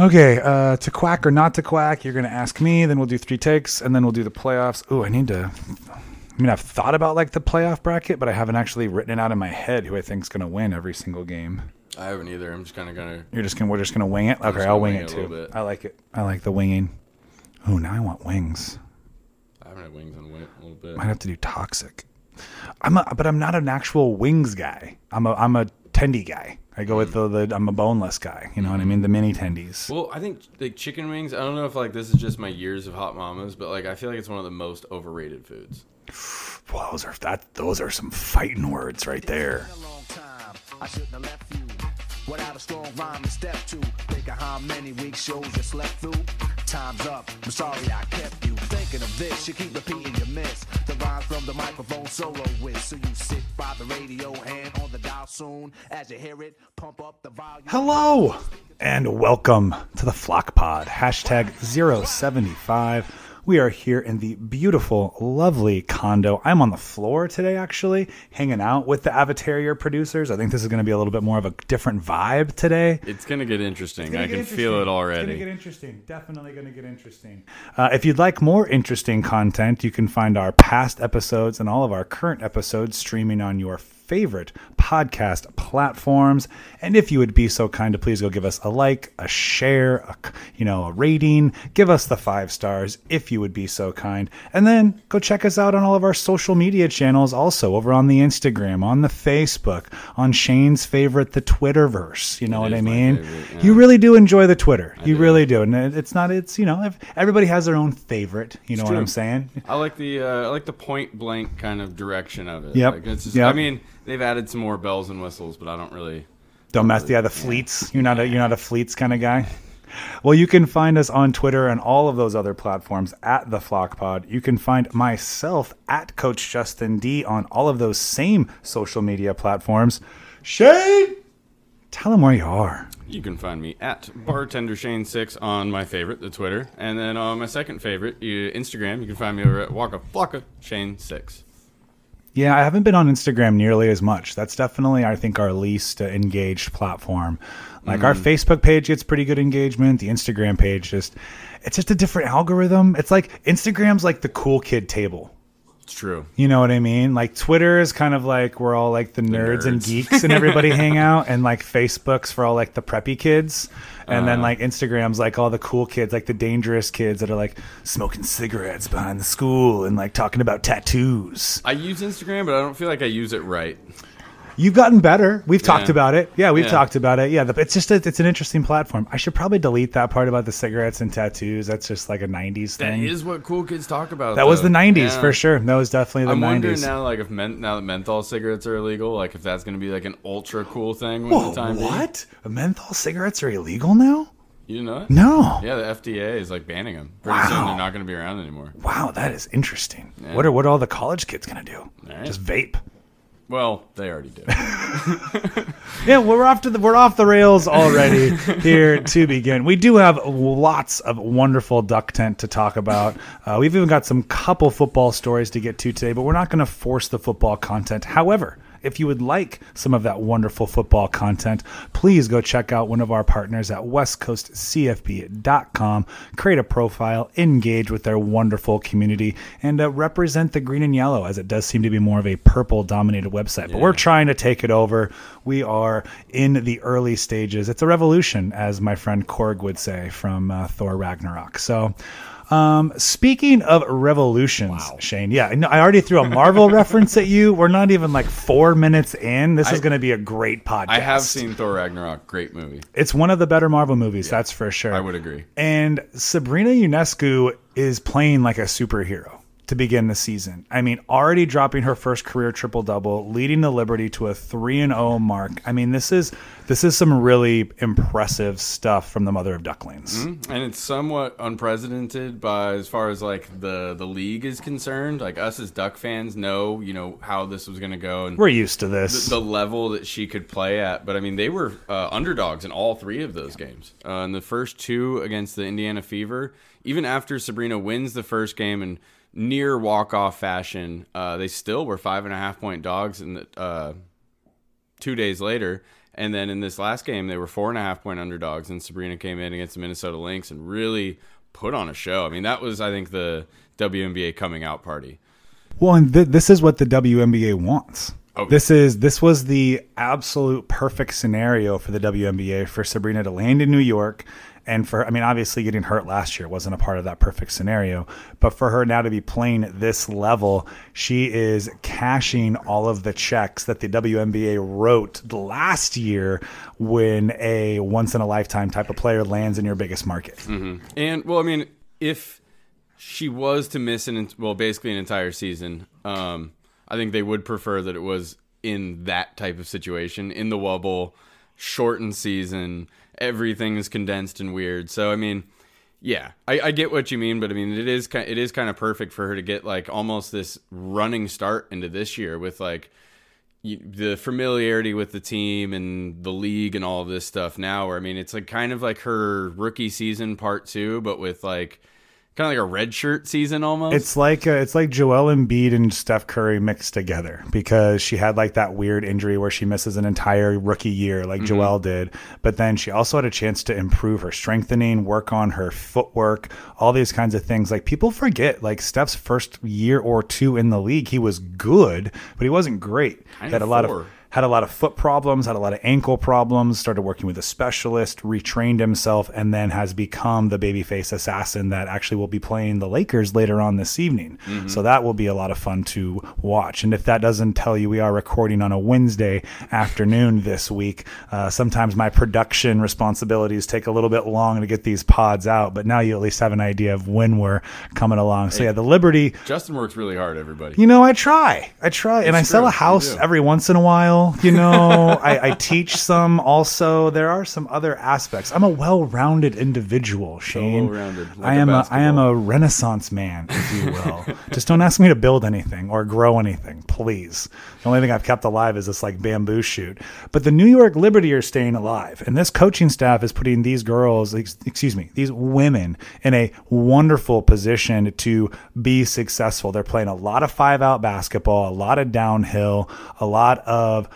Okay, uh, to quack or not to quack, you're going to ask me, then we'll do three takes, and then we'll do the playoffs. Ooh, I need to. I mean, I've thought about like the playoff bracket, but I haven't actually written it out in my head who I think's going to win every single game. I haven't either. I'm just kind of gonna. You're just gonna we're just gonna wing it. Okay, I'll wing wing it it a little too. I like it. I like the winging. Ooh, now I want wings. I haven't had wings on wing a little bit. Might have to do toxic. I'm a, but I'm not an actual wings guy. I'm a I'm a tendy guy. I go with hmm. the, the I'm a boneless guy. You know what I mean? The mini tendies. Well, I think like chicken wings. I don't know if like this is just my years of hot mamas, but like I feel like it's one of the most overrated foods. Well, those are that those are some fighting words right there. a long time. I shouldn't have left you without a strong rhyme to step to. Think of how many weak shows you slept through. Time's up. I'm sorry I kept you thinking of this. You keep repeating your miss. The rhymes from the microphone solo with. So you sit by the radio on the dial soon. As you hear it, pump up the volume. Hello and welcome to the Flock Pod. Hashtag 075. We are here in the beautiful, lovely condo. I'm on the floor today, actually, hanging out with the Avatarier producers. I think this is going to be a little bit more of a different vibe today. It's gonna get interesting. I get can feel interesting. it It's already. gonna get interesting. Definitely gonna get interesting. Uh, if you'd like more interesting content, you can find our past episodes and all of our current episodes streaming on your favorite podcast platforms. And if you would be so kind to please go give us a like, a share, a, you know, a rating. Give us the five stars if you would be so kind. And then go check us out on all of our social media channels, also over on the Instagram, on the Facebook, on Shane's favorite, the Twitterverse. You know what I mean? favorite, yeah. You really do enjoy the Twitter. you do. really do, and it's not. It's you know, if everybody has their own favorite. You know what. I'm saying? I like the uh, I like the point blank kind of direction of it. Yep. Like, it's just, Yep. I mean, they've added some more bells and whistles, but I don't really. Don't mess. Yeah, the fleets. You're not a you're not a fleets kind of guy. Well, you can find us on Twitter and all of those other platforms at the Flock Pod. You can find myself at Coach Justin D on all of those same social media platforms. Shane, tell them where you are. You can find me at bartender Shane Six on my favorite, the Twitter, and then on my second favorite, uh, Instagram. You can find me over at Waka Flocka Shane Six. Yeah, I haven't been on Instagram nearly as much. That's definitely, I think, our least uh, engaged platform. Like our Facebook page gets pretty good engagement. The Instagram page just, it's just a different algorithm. It's like Instagram's like the cool kid table. It's true. You know what I mean? Like Twitter is kind of like where all like the nerds and geeks and everybody hang out, and like Facebook's for all like the preppy kids, and then uh. like Instagram's like all the cool kids, like the dangerous kids that are like smoking cigarettes behind the school and like talking about tattoos. I use Instagram, but I don't feel like I use it right. You've gotten better. We've talked about it. Yeah, we've Yeah. talked about it. Yeah, the, it's just a, it's an interesting platform. I should probably delete that part about the cigarettes and tattoos. That's just like a '90s That thing. is what cool kids talk about. that was the '90s Yeah. for sure. That was definitely the I'm wondering '90s. now, like if men, now that menthol cigarettes are illegal, like if that's going to be like an ultra cool thing when Whoa, the time being. what? Menthol cigarettes are illegal now? You didn't know that? No. Yeah, the FDA is like banning them. Pretty Wow. soon they're not going to be around anymore. Wow, that is interesting. What are what are all the college kids gonna do? right. Just vape. Well, they already do. Yeah, we're off to the we're off the rails already here to begin. We do have lots of wonderful duck tent to talk about. Uh, we've even got some couple football stories to get to today, but we're not going to force the football content. However, if you would like some of that wonderful football content, please go check out one of our partners at westcoastcfb.com. Create a profile, engage with their wonderful community, and uh, represent the green and yellow, as it does seem to be more of a purple dominated website. But we're trying to take it over. We are in the early stages. It's a revolution, as my friend Korg would say from uh, Thor Ragnarok. So, um, speaking of revolutions, Shane, yeah, I already threw a Marvel reference at you. We're not even like four minutes in. This is going to be a great podcast. I have seen Thor Ragnarok. Great movie. It's one of the better Marvel movies, that's for sure. I would agree. And Sabrina Ionescu is playing like a superhero to begin the season. I mean, already dropping her first career triple double, leading the Liberty to a 3 and 0 mark. I mean, this is this is some really impressive stuff from the mother of ducklings. And it's somewhat unprecedented by as far as like the the league is concerned. Like us as Duck fans know, you know, how this was going to go and We're used to this. the level that she could play at. But I mean, they were uh, underdogs in all three of those games. Uh, in the first two against the Indiana Fever, even after Sabrina wins the first game in near walk off fashion, uh, they still were five and a half point dogs. And uh, two days later, And then in this last game, they were four and a half point underdogs, and Sabrina came in against the Minnesota Lynx and really put on a show. I mean, that was, I think, the WNBA coming out party. Well, and th- this is what the WNBA wants. Oh. This is this was the absolute perfect scenario for the WNBA for Sabrina to land in New York and for I mean obviously getting hurt last year wasn't a part of that perfect scenario, but for her now to be playing at this level, she is cashing all of the checks that the WNBA wrote last year when a once in a lifetime type of player lands in your biggest market. And well, I mean, if she was to miss an well, basically an entire season, um, I think they would prefer that it was in that type of situation in the wubble, shortened season. Everything is condensed and weird. So I mean, yeah, I, I get what you mean, but I mean, it is kind it is kind of perfect for her to get like almost this running start into this year with like the familiarity with the team and the league and all this stuff now where I mean it's like kind of like her rookie season part two, but with like kind of like a red shirt season almost. It's like uh, it's like Joel Embiid and Steph Curry mixed together because she had like that weird injury where she misses an entire rookie year like Joel did, but then she also had a chance to improve her strengthening, work on her footwork, all these kinds of things. Like people forget like Steph's first year or two in the league, he was good, but he wasn't great. he had a lot four. of had a lot of foot problems, had a lot of ankle problems, started working with a specialist, retrained himself, and then has become the babyface assassin that actually will be playing the Lakers later on this evening. So that will be a lot of fun to watch. And if that doesn't tell you, we are recording on a Wednesday afternoon this week. Uh, sometimes my production responsibilities take a little bit long to get these pods out, but now you at least have an idea of when we're coming along. So yeah, the Liberty. Justin works really hard, everybody. You know, I try. I try. and I sell a house every once in a while. You know, I, I teach some also. There are some other aspects. I'm a well rounded individual, Shane. well-rounded, like I a am a, I am a renaissance man, if you will. Just don't ask me to build anything or grow anything, please. The only thing I've kept alive is this like bamboo shoot. But the New York Liberty are staying alive. And this coaching staff is putting these girls, ex- excuse me, these women in a wonderful position to be successful. They're playing a lot of five out basketball, a lot of downhill, a lot of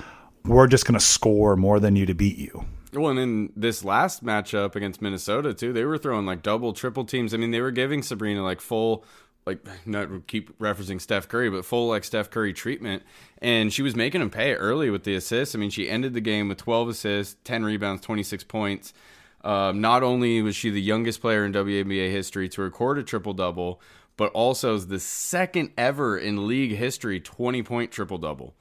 we're just going to score more than you to beat you. Well, and in this last matchup against Minnesota too, they were throwing like double, triple teams. I mean, they were giving Sabrina like full, like not keep referencing Steph Curry, but full like Steph Curry treatment, and she was making them pay early with the assists. I mean, she ended the game with 12 assists, 10 rebounds, 26 points. Um, not only was she the youngest player in WNBA history to record a triple double, but also is the second ever in league history 20 point triple double.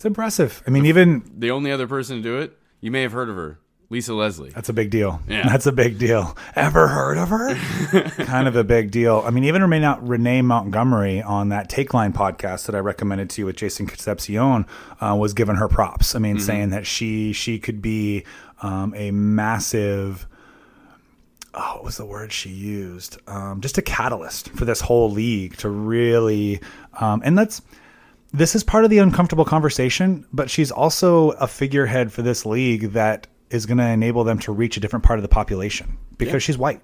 It's impressive. I mean, even The only other person to do it, you may have heard of her, Lisa Leslie. That's a big deal. Yeah. That's a big deal. Ever heard of her? kind of a big deal. I mean, even Renee, Renee Montgomery on that Take Line podcast that I recommended to you with Jason Concepcion uh, was giving her props. I mean, saying that she she could be um, a massive. Oh, what was the word she used? Um, just a catalyst for this whole league to really, um, and that's this is part of the uncomfortable conversation, but she's also a figurehead for this league that is going to enable them to reach a different part of the population because she's white.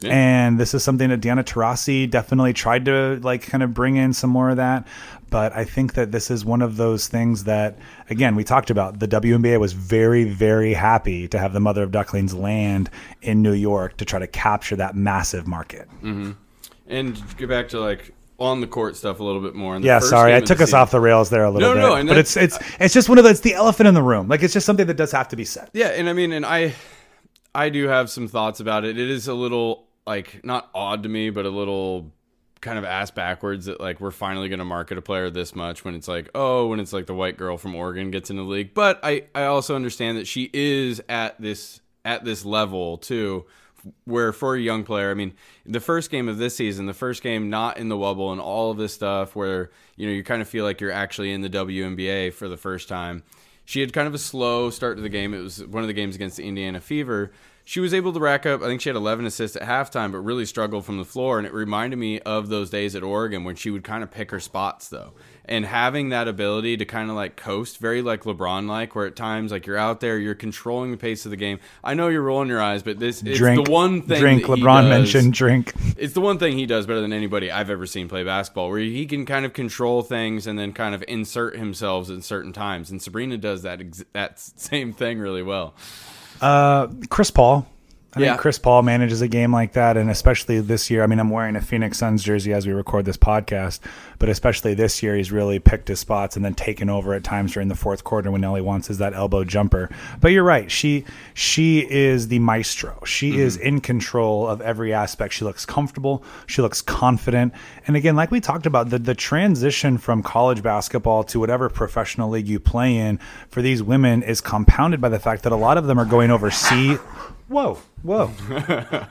Yeah. And this is something that Diana Taurasi definitely tried to like kind of bring in some more of that. But I think that this is one of those things that, again, we talked about. The WNBA was very, very happy to have the mother of ducklings land in New York to try to capture that massive market. Mm-hmm. And to get back to like on the court stuff a little bit more. the Yeah, sorry, I took us season- off the rails there a little No, bit. no, and but it's it's uh, it's just one of those. It's the elephant in the room. Like it's just something that does have to be said. Yeah, and I mean, and I, I do have some thoughts about it. It is a little like not odd to me, but a little kind of ass backwards that like we're finally going to market a player this much when it's like oh when it's like the white girl from Oregon gets in the league. But I I also understand that she is at this at this level too. Where for a young player, I mean, the first game of this season, the first game not in the wubble and all of this stuff, where you know you kind of feel like you're actually in the WNBA for the first time. She had kind of a slow start to the game. It was one of the games against the Indiana Fever. she was able to rack up. I think she had 11 assists at halftime, but really struggled from the floor. And it reminded me of those days at Oregon when she would kind of pick her spots, though. And having that ability to kind of like coast, very like LeBron like, where at times like you're out there, you're controlling the pace of the game. I know you're rolling your eyes, but this drink the one thing drink. LeBron does- mentioned drink. it's the one thing he does better than anybody I've ever seen play basketball, where he can kind of control things and then kind of insert himself in certain times. And Sabrina does that ex- that same thing really well. Uh, Chris Paul. I Yeah. think Chris Paul manages a game like that, and especially this year. I mean, I'm wearing a Phoenix Suns jersey as we record this podcast, but especially this year, he's really picked his spots and then taken over at times during the fourth quarter when all he wants is that elbow jumper. But you're right; she she is the maestro. She mm-hmm. is in control of every aspect. She looks comfortable. She looks confident. And again, like we talked about, the the transition from college basketball to whatever professional league you play in for these women is compounded by the fact that a lot of them are going overseas. Whoa, whoa.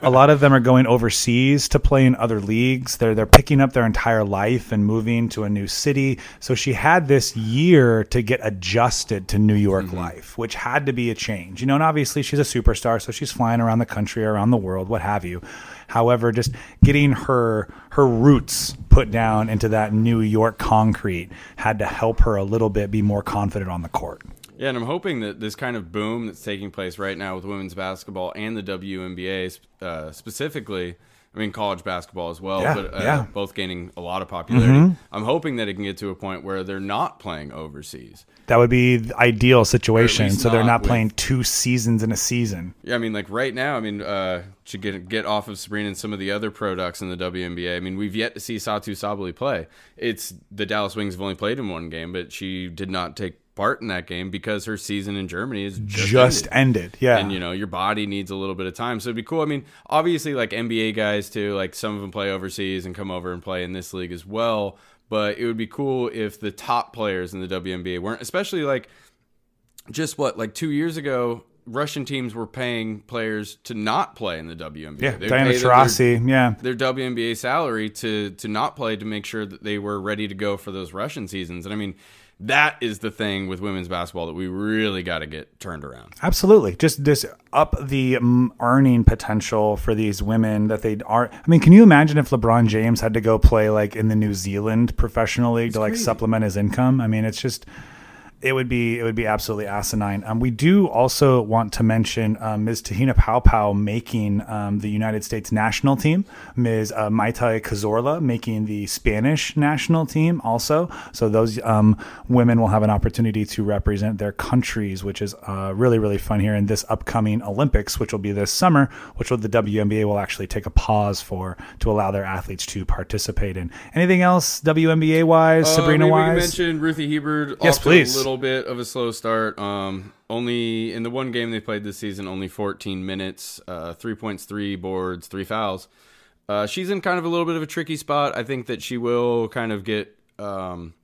a lot of them are going overseas to play in other leagues. They're they're picking up their entire life and moving to a new city. So she had this year to get adjusted to New York mm-hmm. life, which had to be a change. You know, and obviously she's a superstar, so she's flying around the country, around the world, what have you. However, just getting her her roots put down into that New York concrete had to help her a little bit be more confident on the court. Yeah, and I'm hoping that this kind of boom that's taking place right now with women's basketball and the WNBA uh, specifically, I mean college basketball as well, Yeah, but uh, yeah. Mm-hmm. both gaining a lot of popularity. I'm hoping that it can get to a point where they're not playing overseas. That would be the ideal situation. So they're not not with- playing two seasons in a season. Yeah, I mean, like right now, I mean, uh, to get get off of Sabrina and some of the other products in the WNBA. I mean, we've yet to see Satou Sabally play. It's the Dallas Wings have only played in one game, but she did not take part in that game because her season in Germany is just, Just ended. ended. Yeah. and you know your body needs a little bit of time so it'd be cool i mean obviously like nba guys too like some of them play overseas and come over and play in this league as well but it would be cool if the top players in the WNBA weren't especially like just what like 2 years ago Russian teams were paying players to not play in the WNBA. yeah. They'd Diana Taurasi. Yeah. Their, their WNBA salary to to not play to make sure that they were ready to go for those Russian seasons. And I mean, that is the thing with women's basketball that we really got to get turned around. Absolutely. Just this up the earning potential for these women that they are. I mean, can you imagine if LeBron James had to go play like in the New Zealand professional league to like crazy. supplement his income? I mean, it's just it would be it would be absolutely asinine. Um, we do also want to mention um, Ms. Te-Hina Paopao making um, the United States national team, Ms. Uh, Maite Cazorla making the Spanish national team also. So those um, women will have an opportunity to represent their countries, which is uh, really really fun here in this upcoming Olympics, which will be this summer, which will, the WNBA will actually take a pause for to allow their athletes to participate in. Anything else WNBA wise, Uh, Sabrina wise? we mentioned Ruthy Hebard. Yes, please. A little bit of a slow start. Um, only in the one game they played this season, only 14 minutes, uh, three points, three boards, three fouls. Uh, she's in kind of a little bit of a tricky spot. I think that she will kind of get um,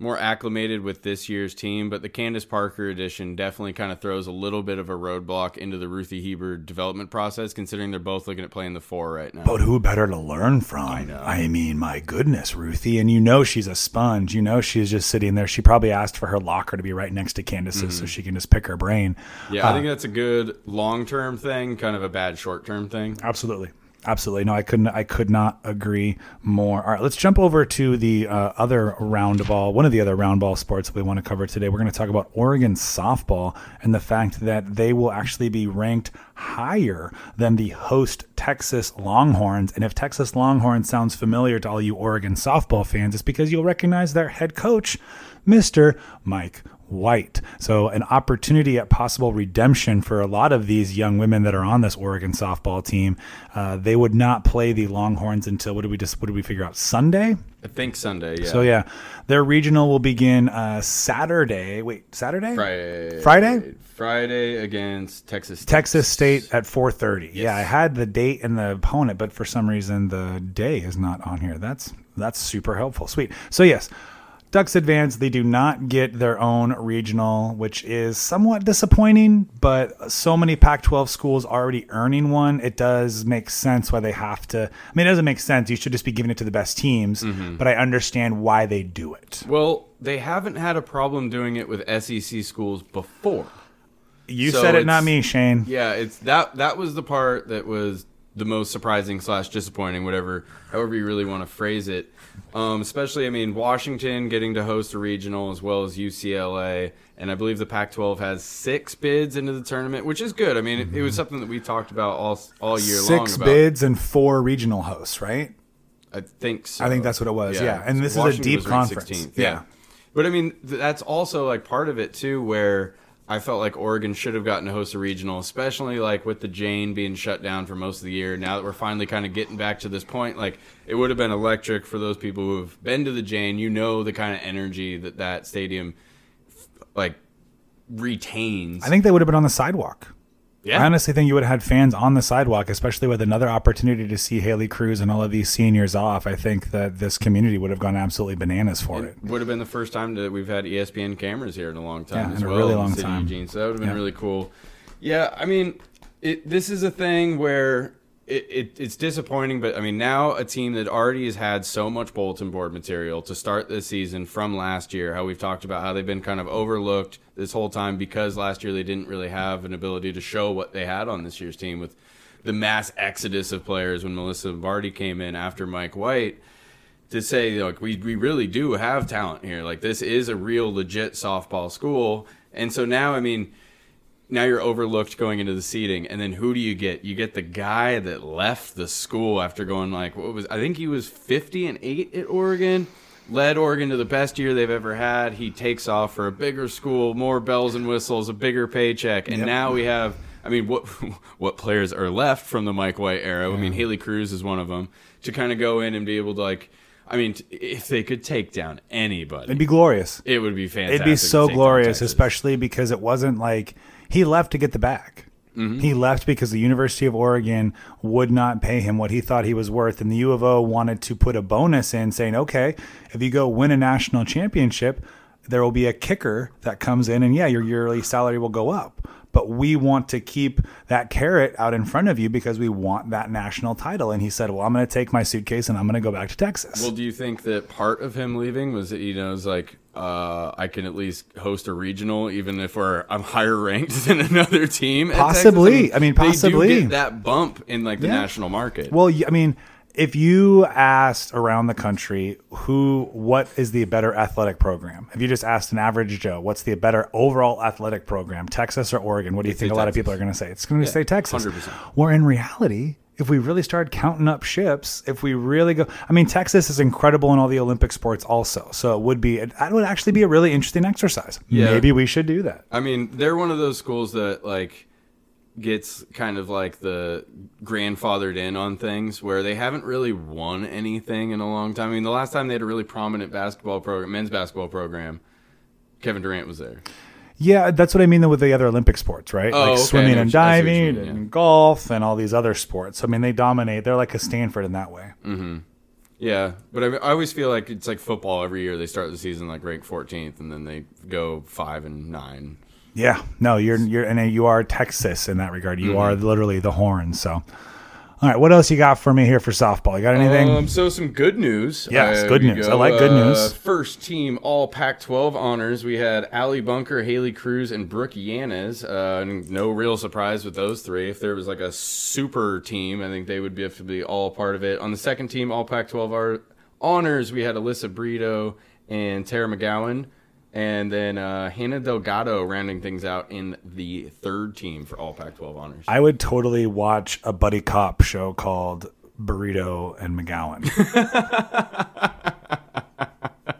more acclimated with this year's team, but the Candace Parker edition definitely kind of throws a little bit of a roadblock into the Ruthy Hebard development process, considering they're both looking at playing the four right now. But who better to learn from? I know. I mean, my goodness, Ruthy. And you know she's a sponge. You know she's just sitting there. She probably asked for her locker to be right next to Candace's so mm-hmm. she can just pick her brain. yeah, I uh, think that's a good long term thing, kind of a bad short term thing. Absolutely. Absolutely. No, I couldn't I could not agree more. All right, let's jump over to the uh, other round ball, one of the other round ball sports we want to cover today. We're going to talk about Oregon softball and the fact that they will actually be ranked higher than the host Texas Longhorns. And if Texas Longhorns sounds familiar to all you Oregon softball fans, it's because you'll recognize their head coach, Mr. Mike White. So, an opportunity at possible redemption for a lot of these young women that are on this Oregon softball team. Uh, they would not play the Longhorns until what did we just what did we figure out Sunday? I think Sunday, yeah. So yeah, their regional will begin uh, Saturday. Wait, Saturday? Friday. Friday? Friday against Texas. State. Texas State at 4:30. Yeah, I had the date and the opponent, but for some reason the day is not on here. That's that's super helpful. Sweet. So yes, Ducks advance. They do not get their own regional, which is somewhat disappointing. But so many Pac-12 schools already earning one, it does make sense why they have to. I mean, it doesn't make sense. You should just be giving it to the best teams. Mm-hmm. But I understand why they do it. Well, they haven't had a problem doing it with SEC schools before. You So said it, not me, Shane. Yeah, it's that that was the part that was the most surprising slash disappointing, whatever, however you really want to phrase it. Um, especially, I mean, Washington getting to host a regional as well as UCLA, and I believe the Pac-12 has six bids into the tournament, which is good. I mean, it, it was something that we talked about all all year long. Six bids and four regional hosts, right? I think so. I think that's what it was, yeah. And this is a deep conference. 16th, Yeah. But I mean, th- that's also like part of it too, where I felt like Oregon should have gotten to host a regional, especially like with the Jane being shut down for most of the year. Now that we're finally kind of getting back to this point, like it would have been electric for those people who have been to the Jane. You know the kind of energy that that stadium like retains. I think they would have been on the sidewalk. Yeah. I honestly think you would have had fans on the sidewalk, especially with another opportunity to see Haley Cruse and all of these seniors off. I think that this community would have gone absolutely bananas for it. it. Would have been the first time that we've had ESPN cameras here in a long time Yeah, as in a really long time. Eugene, so that would have been Yeah. really cool. Yeah, I mean, it, this is a thing where it, it, it's disappointing, but I mean, now a team that already has had so much bulletin board material to start this season from last year, how we've talked about how they've been kind of overlooked this whole time because last year they didn't really have an ability to show what they had on this year's team with the mass exodus of players when Melissa Vardy came in after Mike White to say like we, we really do have talent here. Like this is a real legit softball school. And so now i mean now you're overlooked going into the seating and then who do you get you get the guy that left the school after going like what was i think he was 50 and 8 at oregon led oregon to the best year they've ever had he takes off for a bigger school more bells and whistles a bigger paycheck and Yep. now we have I mean, what what players are left from the Mike White era? I mean, Haley Cruse is one of them. To kind of go in and be able to like, I mean, if they could take down anybody, It'd be glorious. it would be fantastic. It'd be so glorious, especially because it wasn't like he left to get the bag. Mm-hmm. He left because the University of Oregon would not pay him what he thought he was worth, and the U of O wanted to put a bonus in, saying, "Okay, if you go win a national championship, there will be a kicker that comes in, and yeah, your yearly salary will go up." But we want to keep that carrot out in front of you because we want that national title. And he said, "Well, I'm going to take my suitcase and I'm going to go back to Texas." Well, do you think that part of him leaving was that he knows like uh, I can at least host a regional, even if we're I'm higher ranked than another team? Texas? Possibly. I mean, they do possibly. get that bump in like the Yeah. national market. Well, I mean, if you asked around the country who, what is the better athletic program? If you just asked an average Joe, what's the better overall athletic program, Texas or Oregon? What do you think a lot of people are going to say? It's going to say Texas. 100%. Where in reality, if we really start counting up ships, if we really go, I mean, Texas is incredible in all the Olympic sports also. So it would be, that would actually be a really interesting exercise. Yeah. Maybe we should do that. I mean, they're one of those schools that like gets kind of like the grandfathered in on things where they haven't really won anything in a long time. I mean, the last time they had a really prominent basketball program, men's basketball program, Kevin Durant was there. Yeah, that's what I mean though with the other Olympic sports, right? Oh, like okay, swimming and what you- I see what you diving mean, yeah. and golf and all these other sports. I mean, they dominate. They're like a Stanford in that way. Mm-hmm. Yeah, but I, I always feel like it's like football every year. They start the season like ranked 14th, and then they go five and nine. Yeah, no, you're you're and you are Texas in that regard. You mm-hmm. are literally the horn. So, all right, what else you got for me here for softball? You got anything? Um, so some good news. Yes, Uh, good news. I like good Uh, news. First team All Pac-12 honors. We had Allee Bunker, Haley Cruse, and Brooke Yanez. Uh, no real surprise with those three. If there was like a super team, I think they would be have to be all part of it. On the second team All Pac-12 honors, we had Alyssa Brito and Terra McGowan. And then uh, Hannah Delgado rounding things out in the third team for All Pac-12 honors. I would totally watch a buddy cop show called Burrito and McGowan.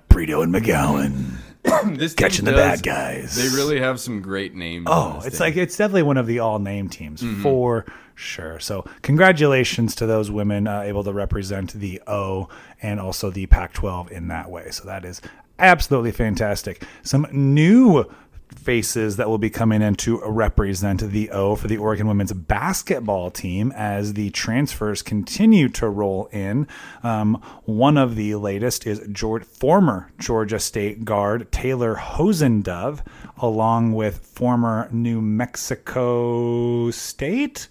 Burrito and McGowan this catching the does- bad guys. They really have some great names. Oh, it's team. like it's definitely one of the all name teams Mm-hmm. for sure. So congratulations to those women uh, able to represent the O and also the Pac-12 in that way. So that is absolutely fantastic. Some new faces that will be coming in to represent the O for the Oregon women's basketball team as the transfers continue to roll in. Um, one of the latest is George, former Georgia State guard Taylor Hosendove, along with former New Mexico State.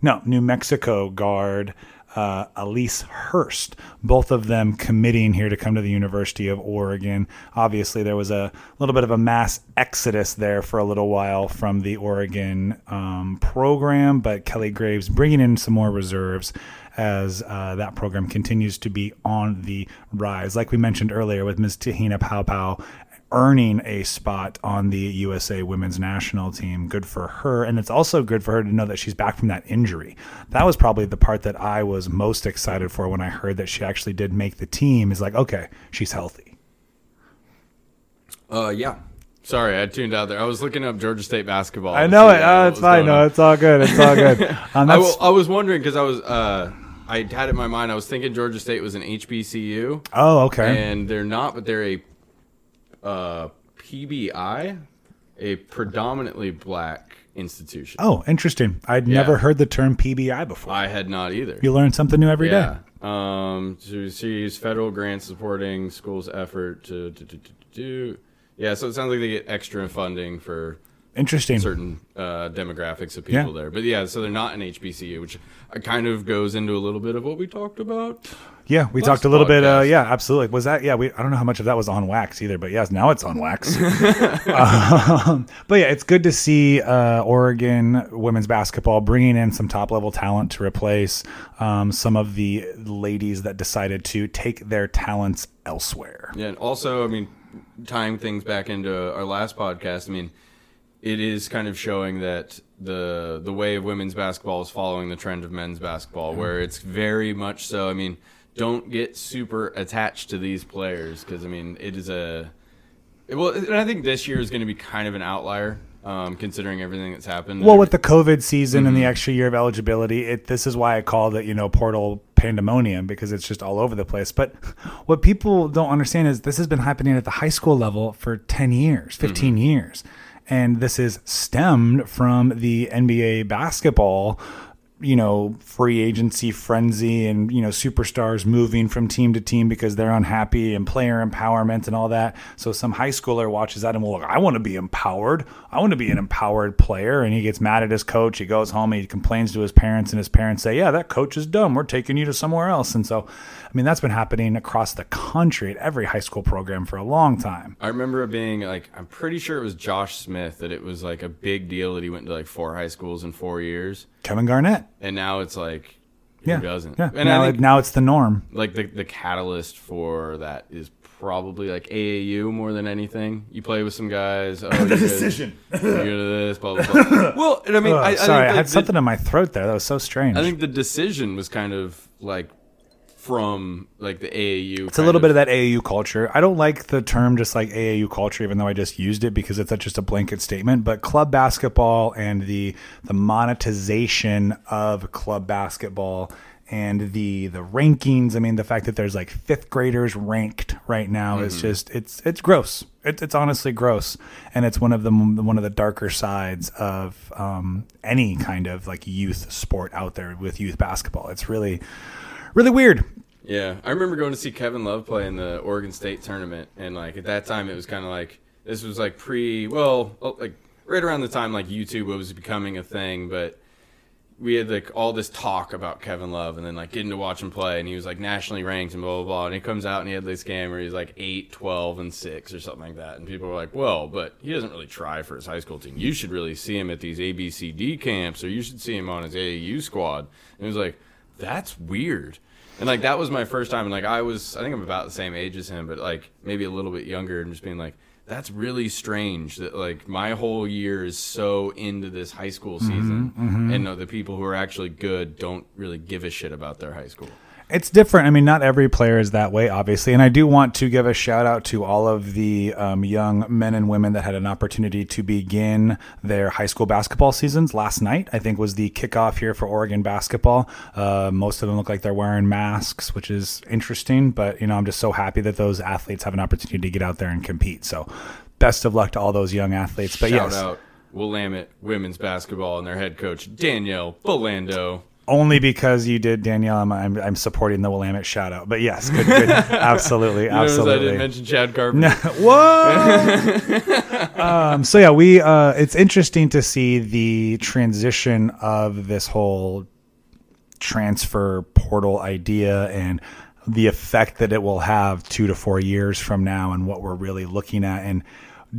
no, New Mexico guard uh, Elise Hurst, both of them committing here to come to the University of Oregon. Obviously, there was a little bit of a mass exodus there for a little while from the Oregon um, program, but Kelly Graves bringing in some more reserves as uh, that program continues to be on the rise. Like we mentioned earlier with Ms. Te-Hina Paopao earning a spot on the USA women's national team. Good for her. And it's also good for her to know that she's back from that injury. That was probably the part that I was most excited for when I heard that she actually did make the team is like, okay, she's healthy. Uh, yeah. Sorry, I tuned out there. I was looking up Georgia State basketball. I know it. uh, it's fine. No, on. it's all good. It's all good. Um, I, w- I was wondering because I was uh, I had it in my mind. I was thinking Georgia State was an HBCU, oh, okay. and they're not, but they're a uh, PBI, a predominantly black institution. oh, interesting. I'd never heard the term PBI before. I had not either. You learn something new every day. yeah. Um, to receive federal grants supporting schools' effort to do. Yeah, so it sounds like they get extra funding for Interesting. certain uh, demographics of people Yeah. there. But yeah, so they're not an HBCU, which kind of goes into a little bit of what we talked about. Yeah, we talked a little bit. Uh, yeah, absolutely. Was that? Yeah, we. I don't know how much of that was on wax either, but yes, now it's on wax. um, but yeah, it's good to see uh, Oregon women's basketball bringing in some top level talent to replace um, some of the ladies that decided to take their talents elsewhere. Yeah, and also, I mean, tying things back into our last podcast, I mean, it is kind of showing that the the way of women's basketball is following the trend of men's basketball, where it's very much so. I mean, don't get super attached to these players because I mean, it is a well, and I think this year is going to be kind of an outlier. Um, considering everything that's happened, Well, with the COVID season Mm-hmm. and the extra year of eligibility, it this is why I called it, you know, portal pandemonium because it's just all over the place. But what people don't understand is this has been happening at the high school level for 10 years, 15 Mm-hmm. years. And this is stemmed from the NBA basketball you know, free agency frenzy and, you know, superstars moving from team to team because they're unhappy and player empowerment and all that. So some high schooler watches that and will look, I want to be empowered. I want to be an empowered player. And he gets mad at his coach. He goes home, he complains to his parents, and his parents say, Yeah, that coach is dumb. We're taking you to somewhere else. And so, mean, that's been happening across the country at every high school program for a long time. I remember it being like I'm pretty sure it was Josh Smith that it was like a big deal that he went to like four high schools in four years, Kevin Garnett. and now it's like who Yeah. doesn't? Yeah. And now, think now it's the norm. like the the catalyst for that is probably like AAU more than anything. You play with some guys. Oh, the decision. You go to this, blah blah blah. well, and I mean, Oh, I, I sorry, think I like had the- something in my throat there. That was so strange. I think the decision was kind of like from like the AAU. It's a little bit of that AAU culture. I don't like the term just like AAU culture, even though I just used it because it's just a blanket statement. But club basketball and the the monetization of club basketball and the the rankings. I mean, the fact that there's like fifth graders ranked right now is just it's it's gross. It's it's honestly gross, and it's one of the one of the darker sides of um, any kind of like youth sport out there with youth basketball. It's really really weird. Yeah, I remember going to see Kevin Love play in the Oregon State tournament, and like at that time, it was kind of like this was like pre, well, oh, like right around the time like YouTube was becoming a thing, but we had like all this talk about Kevin Love, and then like getting to watch him play, and he was like nationally ranked and blah blah blah, and he comes out and he had this game where he's like 8, 12, and six or something like that, and people were like, well, but he doesn't really try for his high school team. You should really see him at these ABCD camps, or you should see him on his AAU squad. And it was like, that's weird. And like that was my first time, and like I was, I think I'm about the same age as him, but like maybe a little bit younger, and just being like, that's really strange that like my whole year is so into this high school season, and uh, the people who are actually good don't really give a shit about their high school. It's different. I mean, not every player is that way, obviously. And I do want to give a shout out to all of the um, young men and women that had an opportunity to begin their high school basketball seasons last night. I think was the kickoff here for Oregon basketball. Uh, most of them look like they're wearing masks, which is interesting. But you know, I'm just so happy that those athletes have an opportunity to get out there and compete. So, best of luck to all those young athletes. But Shout yes, out Willamette women's basketball and their head coach Danielle Belando. Only because you did Danielle, I'm, I'm, I'm supporting the Willamette shout out. But yes, good, good, absolutely, Notice I absolutely. didn't mention Chad Carpenter. Whoa! um, so yeah, we uh, it's interesting to see the transition of this whole transfer portal idea and the effect that it will have two to four years from now and what we're really looking at and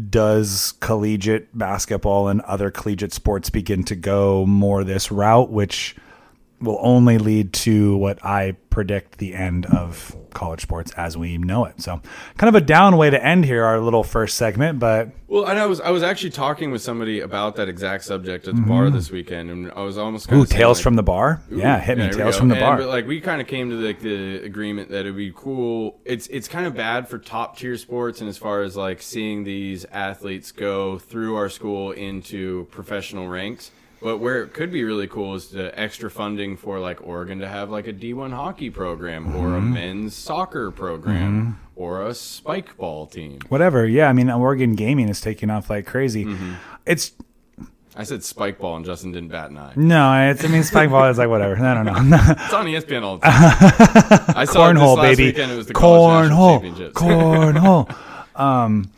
does collegiate basketball and other collegiate sports begin to go more this route which will only lead to what I predict the end of college sports as we know it. So, kind of a down way to end here our little first segment, but Well, and I was I was actually talking with somebody about that exact subject at the bar mm-hmm. this weekend, and I was almost kind ooh, tales like, from the bar. yeah, hit me tales from the And, bar. But like we kind of came to like the agreement that it'd be cool. It's it's kind of bad for top tier sports, and as far as like seeing these athletes go through our school into professional ranks. But where it could be really cool is the extra funding for like Oregon to have like a D1 hockey program or a Mm-hmm. men's soccer program or a spike ball team. Whatever. Yeah, I mean, Oregon gaming is taking off like crazy. Mm-hmm. It's I said spike ball, and Justin didn't bat an eye. no, it's I mean, spike ball is like whatever. I don't know. It's on ESPN all the time. I saw it this cornhole, last baby. weekend. It was the Cornhole. Cornhole. um,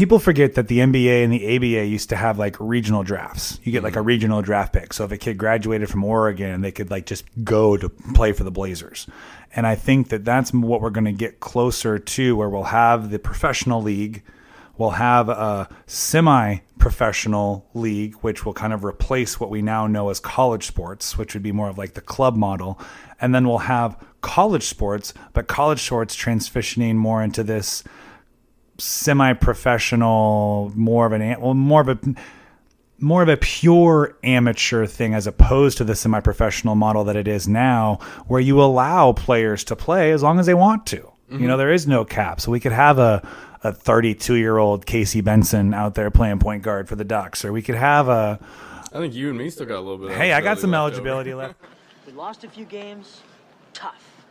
people forget that the NBA and the ABA used to have like regional drafts. You get like a mm-hmm. regional draft pick. So if a kid graduated from Oregon, they could like just go to play for the Blazers. And I think that that's what we're going to get closer to, where we'll have the professional league. We'll have a semi professional league, which will kind of replace what we now know as college sports, which would be more of like the club model. And then we'll have college sports, but college sports transitioning more into this semi professional, more of an, well, more of a, more of a pure amateur thing as opposed to the semi professional model that it is now, where you allow players to play as long as they want to. You know, mm-hmm. there is no cap. So we could have a, a 32 year old Casey Benson out there playing point guard for the Ducks, or we could have a, I think you and me still got a little bit. Hey, I got some left over. eligibility left. We lost a few games. Tough.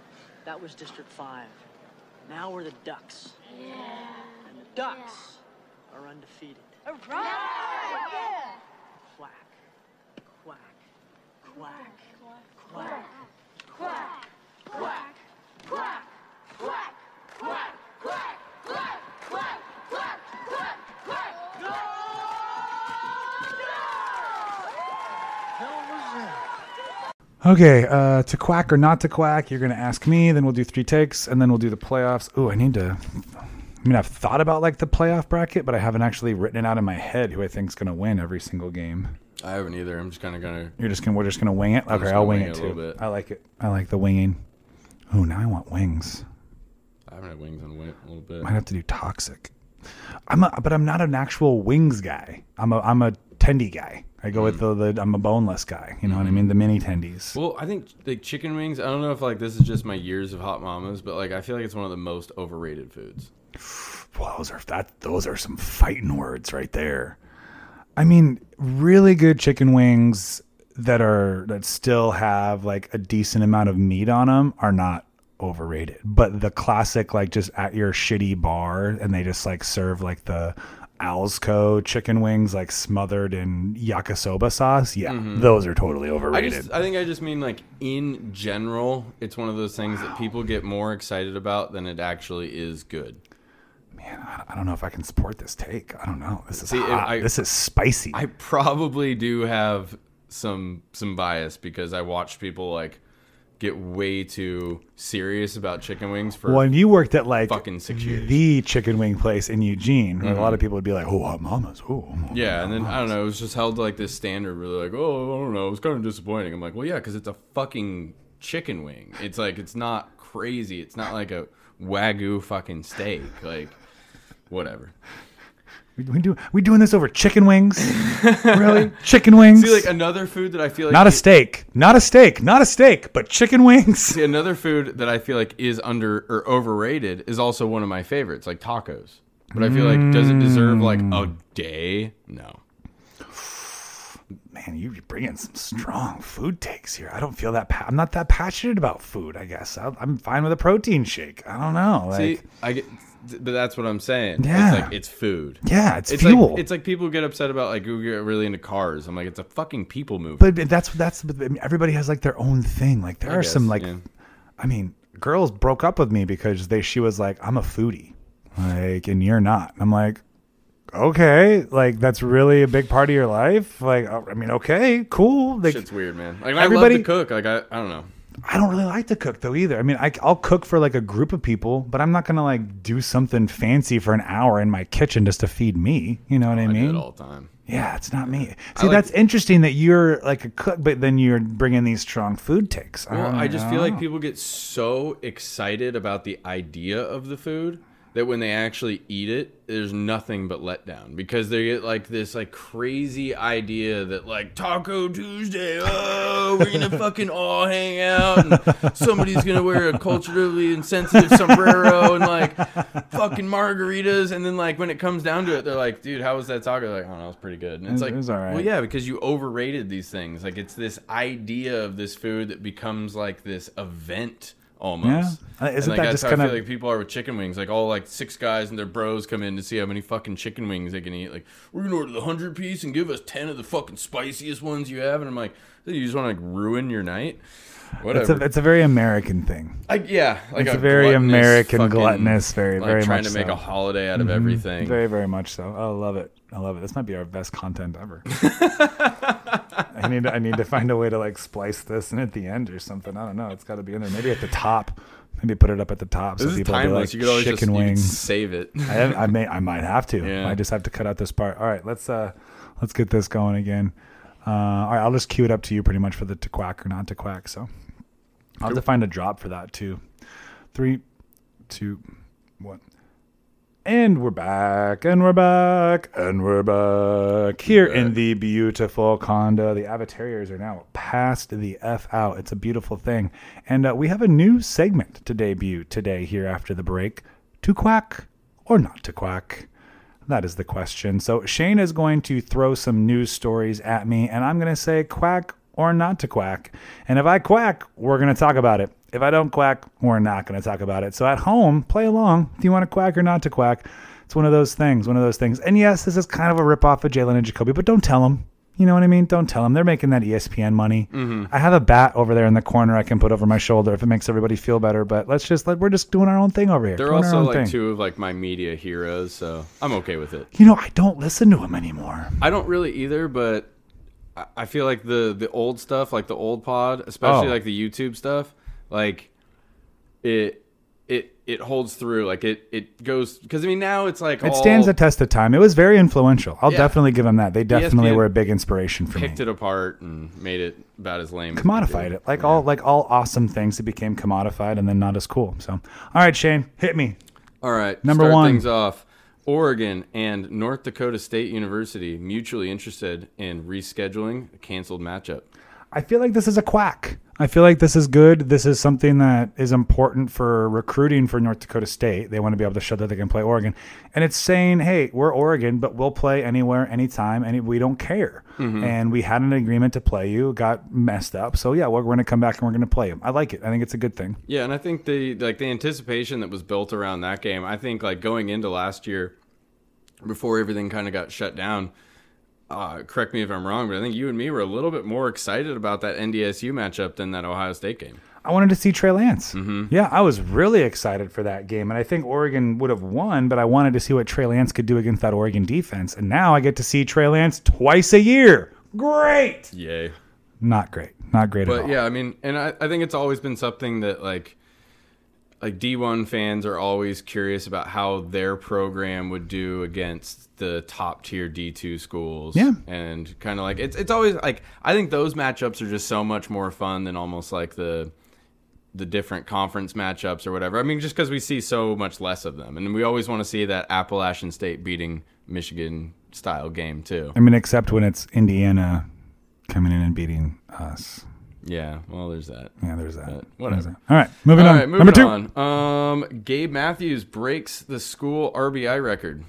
That was District 5. Now we're the Ducks. And the Ducks are undefeated. Quack. Quack. Quack. Quack. Hell was that? Okay, uh, to quack or not to quack, you're going to ask me, then we'll do three takes, and then we'll do the playoffs. Ooh, I need to. I mean, I've thought about like the playoff bracket, but I haven't actually written it out in my head who I think's going to win every single game. I haven't either. I'm just kind of gonna. You're just gonna, we're just gonna wing it. Okay, I'll wing wing it too. I like it. I like the winging. Oh, now I want wings. I haven't had wings on wing a little bit. Might have to do toxic. I'm a, but I'm not an actual wings guy. I'm a, I'm a tendy guy. I go with hmm. the, the, I'm a boneless guy. You know what I mean? Hmm. The mini tendies. Well, I think like chicken wings. I don't know if like this is just my years of hot mamas, but like I feel like it's one of the most overrated foods. Well, those are that. Those are some fighting words right there. I mean, really good chicken wings that are that still have like a decent amount of meat on them are not overrated. But the classic, like just at your shitty bar, and they just like serve like the Alsco chicken wings, like smothered in yakisoba sauce. Yeah, those are totally Mm-hmm. I overrated. just, I think I just mean like in general, it's one of those things that people get more excited about than it actually is good. Man, I- I don't know if I can support this take. I don't know. This is See, hot. I- this is spicy. I probably do have some some bias because I watched people like get way too serious about chicken wings for When you worked at like fucking six years. Mm-hmm. the chicken wing place in Eugene, where a lot of people would be like, "Oh, hot mamas, oh." Yeah, and then I don't know. It was just held to like this standard, really like, oh, I don't know. It was kind of disappointing. I'm like, well, yeah, because it's a fucking chicken wing. It's like it's not crazy. It's not like a wagyu fucking steak. Like, whatever. We, we do we doing this over chicken wings? really? Chicken wings? See, like another food that I feel like not a steak, not a steak, not a steak, but chicken wings. See, another food that I feel like is under or overrated is also one of my favorites, like tacos. But I feel like does it deserve like a Mm. day? No. Man, you bring in some strong food takes here. I don't feel that. Pa- I'm not that passionate about food. I guess I, I'm fine with a protein shake. I don't know. Like, See, I get, but that's what I'm saying. Yeah. It's like it's food. yeah, it's, It's fuel. like it's like people get upset about like who get really into cars. I'm like, it's a fucking people movie. but that's that's everybody has like their own thing. Like there I are guess, some like, yeah. I mean, girls broke up with me because they she was like, I'm a foodie, like, and you're not. And I'm like, okay, like that's really a big part of your life. Like, uh, I mean, okay, cool. Like, Shit's weird, man. Like Everybody- I love to cook. Like I, I don't know. I don't really like to cook though either. I mean, I, I'll cook for like a group of people, but I'm not gonna like do something fancy for an hour in my kitchen just to feed me. You know what oh, I I do mean? it all the time. Yeah, it's not me. See, like- that's interesting that you're like a cook, but then you're bringing these strong food takes. Well, don't I just know. feel like people get so excited about the idea of the food that when they actually eat it, there's nothing but letdown because they get like this like crazy idea that like Taco Tuesday, oh, we're gonna fucking all hang out and somebody's gonna wear a culturally insensitive sombrero and like fucking margaritas, and then like when it comes down to it, they're like, dude, how was that taco? Like, oh, no, it was pretty good. And it's It like, was all right. well, yeah, because you overrated these things. Like it's this idea of this food that becomes like this event almost. Yeah. Uh, isn't like, that just kind I of- feel like people are with chicken wings? Like all like six guys and their bros come in to see how many fucking chicken wings they can eat. Like we're gonna order the hundred piece and give us ten of the fucking spiciest ones you have. And I'm like, you just want to like ruin your night? It's Whatever. a, it's a very American thing. like yeah, like it's a very gluttonous American fucking, gluttonous, very, like, very trying much to make so. a holiday out of everything. Very, very much so. I love it. I love it. This might be our best content ever. I need to, I need to find a way to like splice this in at the end or something. I don't know. It's got to be in there. Maybe at the top. Maybe put it up at the top this is people will like you could always chicken just wings. save it. I, I may I might have to. Yeah. I just have to cut out this part. All right, let's uh let's get this going again. Uh, all right, I'll just cue it up to you pretty much for the to quack or not to quack. So I'll have to find a drop for that too. Three, two, one. And we're back, and we're back, and we're back here in the beautiful condo. The Avatariers are now past the F out. It's a beautiful thing. And uh, we have a new segment to debut today here after the break to quack or not to quack? That is the question. So Shane is going to throw some news stories at me, and I'm going to say quack or not to quack. And if I quack, we're going to talk about it. If I don't quack, we're not going to talk about it. So at home, play along. Do you want to quack or not to quack? It's one of those things, one of those things. And yes, this is kind of a ripoff of Jalen and Jacoby, but don't tell them. You know what I mean? Don't tell them. They're making that ESPN money. Mm-hmm. I have a bat over there in the corner I can put over my shoulder if it makes everybody feel better. But let's just let we're just doing our own thing over here. They're doing also like thing. two of like my media heroes, so I'm okay with it. You know, I don't listen to him anymore. I don't really either, but I- I feel like the the old stuff, like the old pod, especially Oh. like the YouTube stuff, like it it it holds through. Like it it goes because I mean now it's like It all stands the test of time. It was very influential. I'll Yeah. definitely give them that. They definitely ESPN were a big inspiration for me. picked it apart and made it about as lame. as Commodified be. it. Like all like all awesome things, it became commodified and then not as cool. So, all right, Shane, hit me. All right, Number start one. things off. Oregon and North Dakota State University mutually interested in rescheduling a canceled matchup. I feel like this is a quack. I feel like this is good. This is something that is important for recruiting for North Dakota State. They want to be able to show that they can play Oregon. And it's saying, hey, we're Oregon, but we'll play anywhere, anytime, and we don't care. Mm-hmm. And we had an agreement to play you, got messed up. So, yeah, we're going to come back and we're going to play you. I like it. I think it's a good thing. Yeah, and I think the like the anticipation that was built around that game. I think like going into last year, before everything kind of got shut down. Uh, correct me if I'm wrong, but I think you and me were a little bit more excited about that NDSU matchup than that Ohio State game. I wanted to see Trey Lance. Yeah, I was really excited for that game. And I think Oregon would have won, but I wanted to see what Trey Lance could do against that Oregon defense. And now I get to see Trey Lance twice a year. Great. Yay! Not great. Not great at But yeah, I mean, and I, I think it's always been something that like like D1 fans are always curious about how their program would do against the top tier D2 schools. Yeah. And kind of like it's it's always like I think those matchups are just so much more fun than almost like the the different conference matchups or whatever. I mean, just because we see so much less of them, and we always want to see that Appalachian State beating Michigan style game too. I mean, except when it's Indiana coming in and beating us. Yeah, well, there's that. Yeah, there's that. But whatever. All right, moving All on. right, moving Number two. on. Um, Gabe Matthews breaks the school RBI record.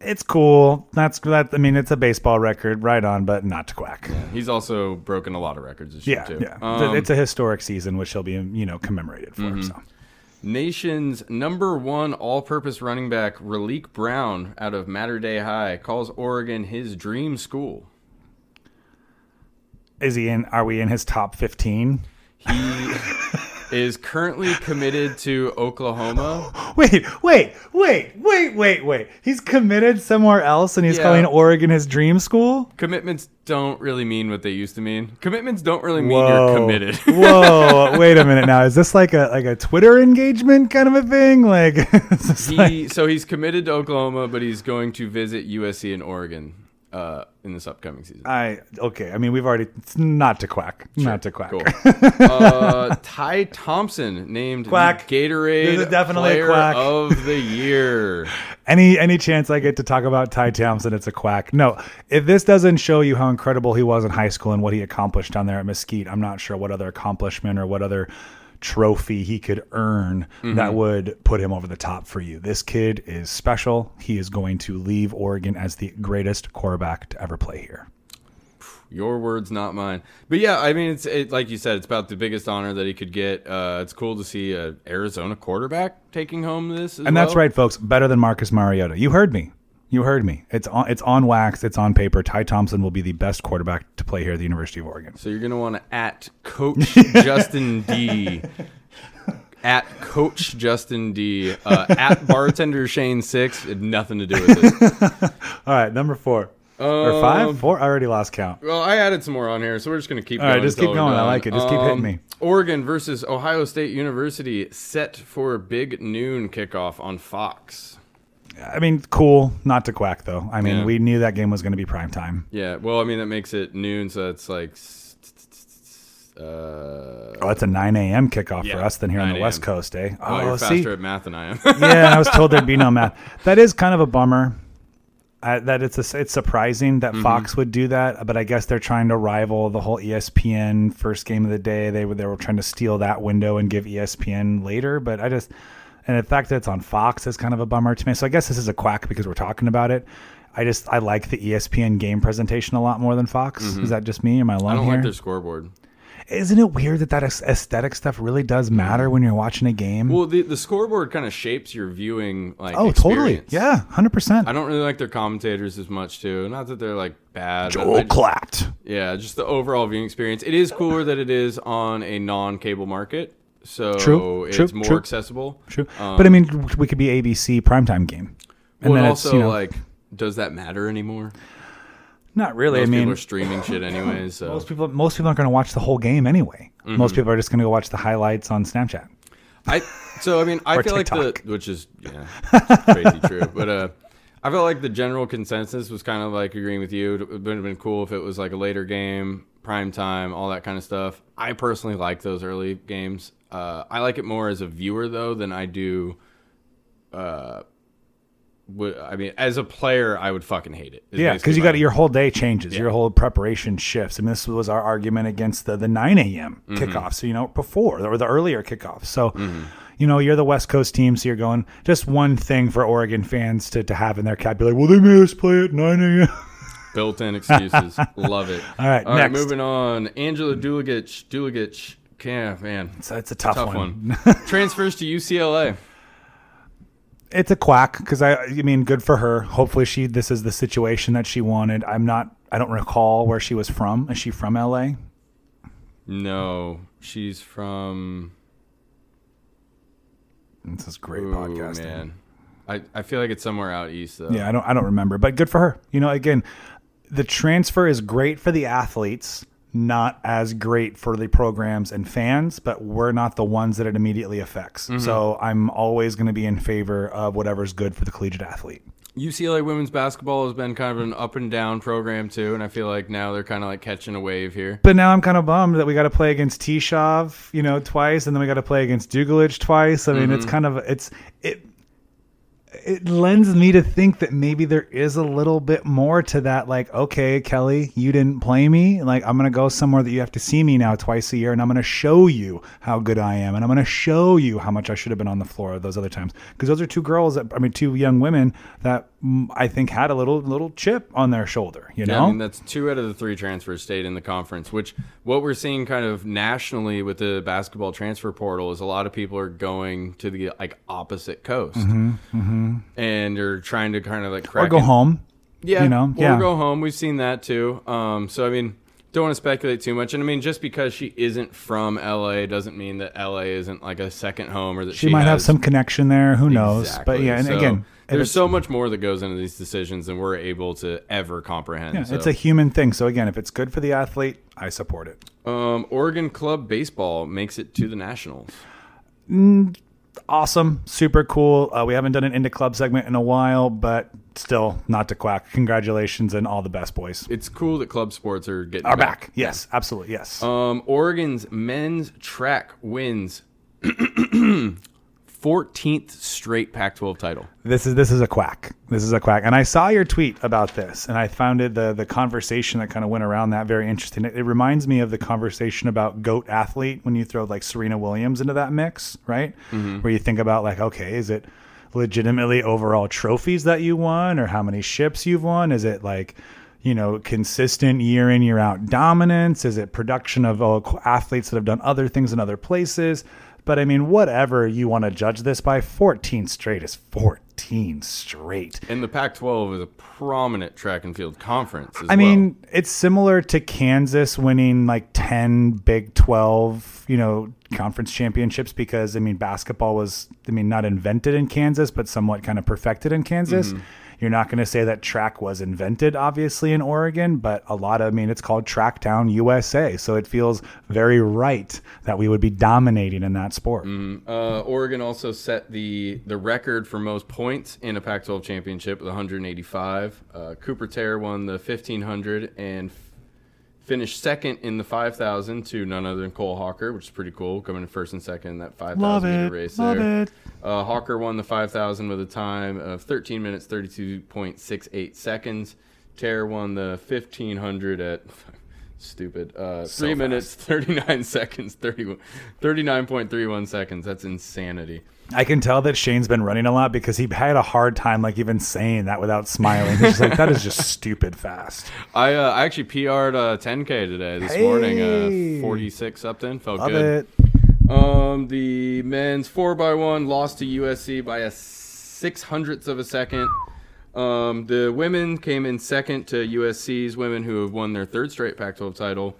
It's cool. That's that. I mean, it's a baseball record, right on, but not to quack. He's also broken a lot of records this year too. yeah. Um, it's a historic season, which he'll be, you know, commemorated for. Mm-hmm. So. nation's number one all-purpose running back Raleek Brown out of Mater Dei High calls Oregon his dream school. Is he in? Are we in his top fifteen? He is currently committed to Oklahoma. Wait, wait, wait, wait, wait, wait. He's committed somewhere else and he's Yeah. calling Oregon his dream school? Commitments don't really mean what they used to mean. Commitments don't really mean you're committed. Whoa, wait a minute now. Is this like a like a Twitter engagement kind of a thing? Like, this like- so he's committed to Oklahoma, but he's going to visit USC and Oregon uh, in this upcoming season. I okay. I mean, we've already it's not to quack, not to quack. Cool. uh, Ty Thompson named Quack. Gatorade definitely Player quack. of the Year. Any any chance I get to talk about Ty Thompson, it's a quack. No, if this doesn't show you how incredible he was in high school and what he accomplished down there at Mesquite, I'm not sure what other accomplishment or what other trophy he could earn that would put him over the top for you. This kid is special. He is going to leave Oregon as the greatest quarterback to ever play here. Your words, not mine. But yeah, I mean, it's it, like you said, it's about the biggest honor that he could get. Uh, it's cool to see a Arizona quarterback taking home this, as And that's right, folks. Better than Marcus Mariota. You heard me. You heard me. It's on. It's on wax. It's on paper. Ty Thompson will be the best quarterback to play here at the University of Oregon. So you're gonna want to at Coach Justin D. At Coach Justin D. Uh, at bartender Shane Six. Had nothing to do with it. All right, number four or Um, five, four. I already lost count. Well, I added some more on here, so we're just gonna keep. All right, going just keep going. I like it. Just keep hitting me. Oregon versus Ohio State University set for big noon kickoff on Fox. I mean, cool. Not to quack though. I mean, Yeah. we knew that game was going to be prime time. Yeah, well, I mean that makes it noon, so it's like. s- Uh, Oh, it's a 9 a.m. kickoff Yeah, for us than here on 9 the West Coast, eh? oh, you're see, faster at math than I am. yeah, and I was told there'd be no math. That is kind of a bummer. Uh, that it's a, it's surprising Mm-hmm. that Fox would do that, but I guess they're trying to rival the whole ESPN first game of the day. They were they were trying to steal that window and give ESPN later, but I just and the fact that it's on Fox is kind of a bummer to me. So I guess this is a quack because we're talking about it. I just I like the ESPN game presentation a lot more than Fox. Is that just me? Am I alone Mm-hmm. I don't here? like their scoreboard. Isn't it weird that that aesthetic stuff really does matter when you're watching a game? Well, the the scoreboard kind of shapes your viewing like. oh, totally. Yeah, hundred percent. I don't really like their commentators as much too. Not that they're like bad. Joel just- clapped. Yeah, just the overall viewing experience. It is cooler that it is on a non-cable market, so True, it's true, more true. accessible. True, but I mean, we could be ABC primetime game, and Well, then also you know like, does that matter anymore? not really. Most I people mean, are streaming shit anyways. So most people most people aren't going to watch the whole game anyway. Mm-hmm. Most people are just going to go watch the highlights on Snapchat. I so I mean I feel like the which is yeah crazy true, but uh. I felt like the general consensus was kind of like agreeing with you. It would have been cool if it was like a later game, prime time, all that kind of stuff. I personally like those early games. Uh, I like it more as a viewer though than I do. Uh, would, I mean, as a player, I would fucking hate it. Yeah, because you got your whole day changes, your whole preparation shifts. I mean, this was our argument against the the nine a.m. Mm-hmm. kickoffs. You know, before or the earlier kickoff. So. You know, you're the West Coast team, so you're going just one thing for Oregon fans to, to have in their cap. Be like, well, they made us play at 9 a.m. built-in excuses. Love it. All right, all right. next. Moving on. Angela Duligic. Duligic. Yeah, man, So it's a tough, tough one. one. Transfers to UCLA. it's a quack because I, I mean, good for her. Hopefully, she this is the situation that she wanted. I'm not. I don't recall where she was from. Is she from LA? No, she's from. This is great Ooh, podcasting. man. I, I feel like it's somewhere out east though. Yeah, I don't. I don't remember, but good for her. You know, again, the transfer is great for the athletes, not as great for the programs and fans. But we're not the ones that it immediately affects. Mm-hmm. So I'm always going to be in favor of whatever's good for the collegiate athlete. UCLA women's basketball has been kind of an up and down program too, and I feel like now they're kind of like catching a wave here. But now I'm kind of bummed that we got to play against Tishov, you know, twice, and then we got to play against Dugalic twice. I mean, it's kind of it's it. It lends me to think that maybe there is a little bit more to that. Like, okay, Kelly, you didn't play me. Like, I'm gonna go somewhere that you have to see me now twice a year, and I'm gonna show you how good I am, and I'm gonna show you how much I should have been on the floor those other times. Because those are two girls that I mean, two young women that I think had a little little chip on their shoulder. You know, Yeah, I mean that's two out of the three transfers stayed in the conference. Which what we're seeing kind of nationally with the basketball transfer portal is a lot of people are going to the like opposite coast, and they're trying to kind of like crack Mm-hmm, or go in- home. Yeah, you know, or yeah. go home. We've seen that too. Um, so I mean, don't want to speculate too much. And I mean, just because she isn't from LA doesn't mean that LA isn't like a second home or that She, she, might have some connection there. Who knows? But yeah, and So, again, there's so much more that goes into these decisions than we're able to ever comprehend. yeah, so. it's a human thing. So again, if it's good for the athlete, I support it. um, Oregon Club baseball makes it to the Nationals. Awesome, super cool. Uh, we haven't done an into club segment in a while, but still not to quack. Congratulations and all the best, boys. It's cool that club sports are getting Are back. Yes, absolutely. Yes. Um, Oregon's men's track wins 14th straight Pac-12 title. This is this is a quack. This is a quack. And I saw your tweet about this, and I found it the the conversation that kind of went around that very interesting. It, it reminds me of the conversation about goat athlete when you throw like Serena Williams into that mix, right? Where you think about like, okay, is it legitimately overall trophies that you won, or how many ships you've won? Is it like you know, consistent year in, year out dominance? Is it production of uh, athletes that have done other things in other places? But I mean, whatever you want to judge this by, 14 straight is 14 straight. And the Pac-12 is a prominent track and field conference. As I well. mean, it's similar to Kansas winning like 10 Big 12, you know, conference championships because, I mean, basketball was, I mean, not invented in Kansas, but somewhat kind of perfected in Kansas. Mm-hmm. You're not going to say that track was invented, obviously, in Oregon, but a lot of, I mean, it's called Tracktown USA. So it feels very right that we would be dominating in that sport. Uh, Oregon also set the the record for most points in a Pac-12 championship with 185. Uh, Cooper Teare won the 1500 and finished second in the 5000 to none other than Cole Hocker, which is pretty cool, coming in first and second in that 5000 meter it. race Love there. it. Uh, Hawker won the 5000 with a time of 13 minutes 32.68 seconds. Teare won the 1500 at stupid uh, three fast. minutes 39 seconds 30, 39.31 seconds. That's insanity. I can tell that Shane's been running a lot because he had a hard time, like, even saying that without smiling. He's like, that is just stupid fast. I uh, I actually PR'd uh, 10k today this Hey. morning. Uh, 46 something felt Love good. it. Um, the men's four x one lost to USC by a six hundredths of a second. Um, the women came in second to USC's women who have won their third straight Pac-12 title,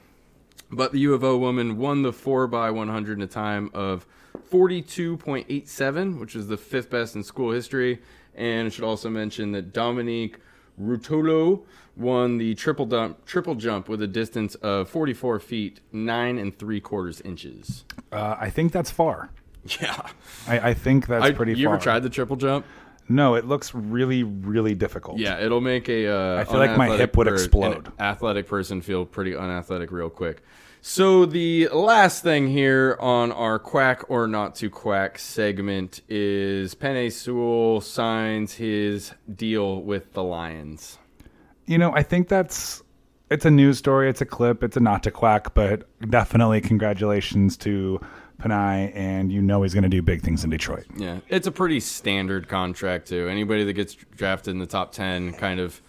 but the U of O woman won the four x one hundred in a time of forty-two point eight seven, which is the fifth best in school history. And I should also mention that Dominique Rutolo won the triple jump, triple jump with a distance of 44 feet, nine and three quarters inches. Uh, I think that's far. Yeah. I, I think that's I, pretty you far. ever tried the triple jump? No, it looks really, really difficult. Yeah, it'll make a. Uh, I feel like my hip would explode. athletic person feel pretty unathletic real quick. So the last thing here on our quack or not to quack segment is Penei Sewell signs his deal with the Lions. You know, I think that's it's a news story, it's a clip, it's a not to quack, but definitely congratulations to Penei, and you know he's going to do big things in Detroit. Yeah, it's a pretty standard contract too. Anybody that gets drafted in the top ten, kind of,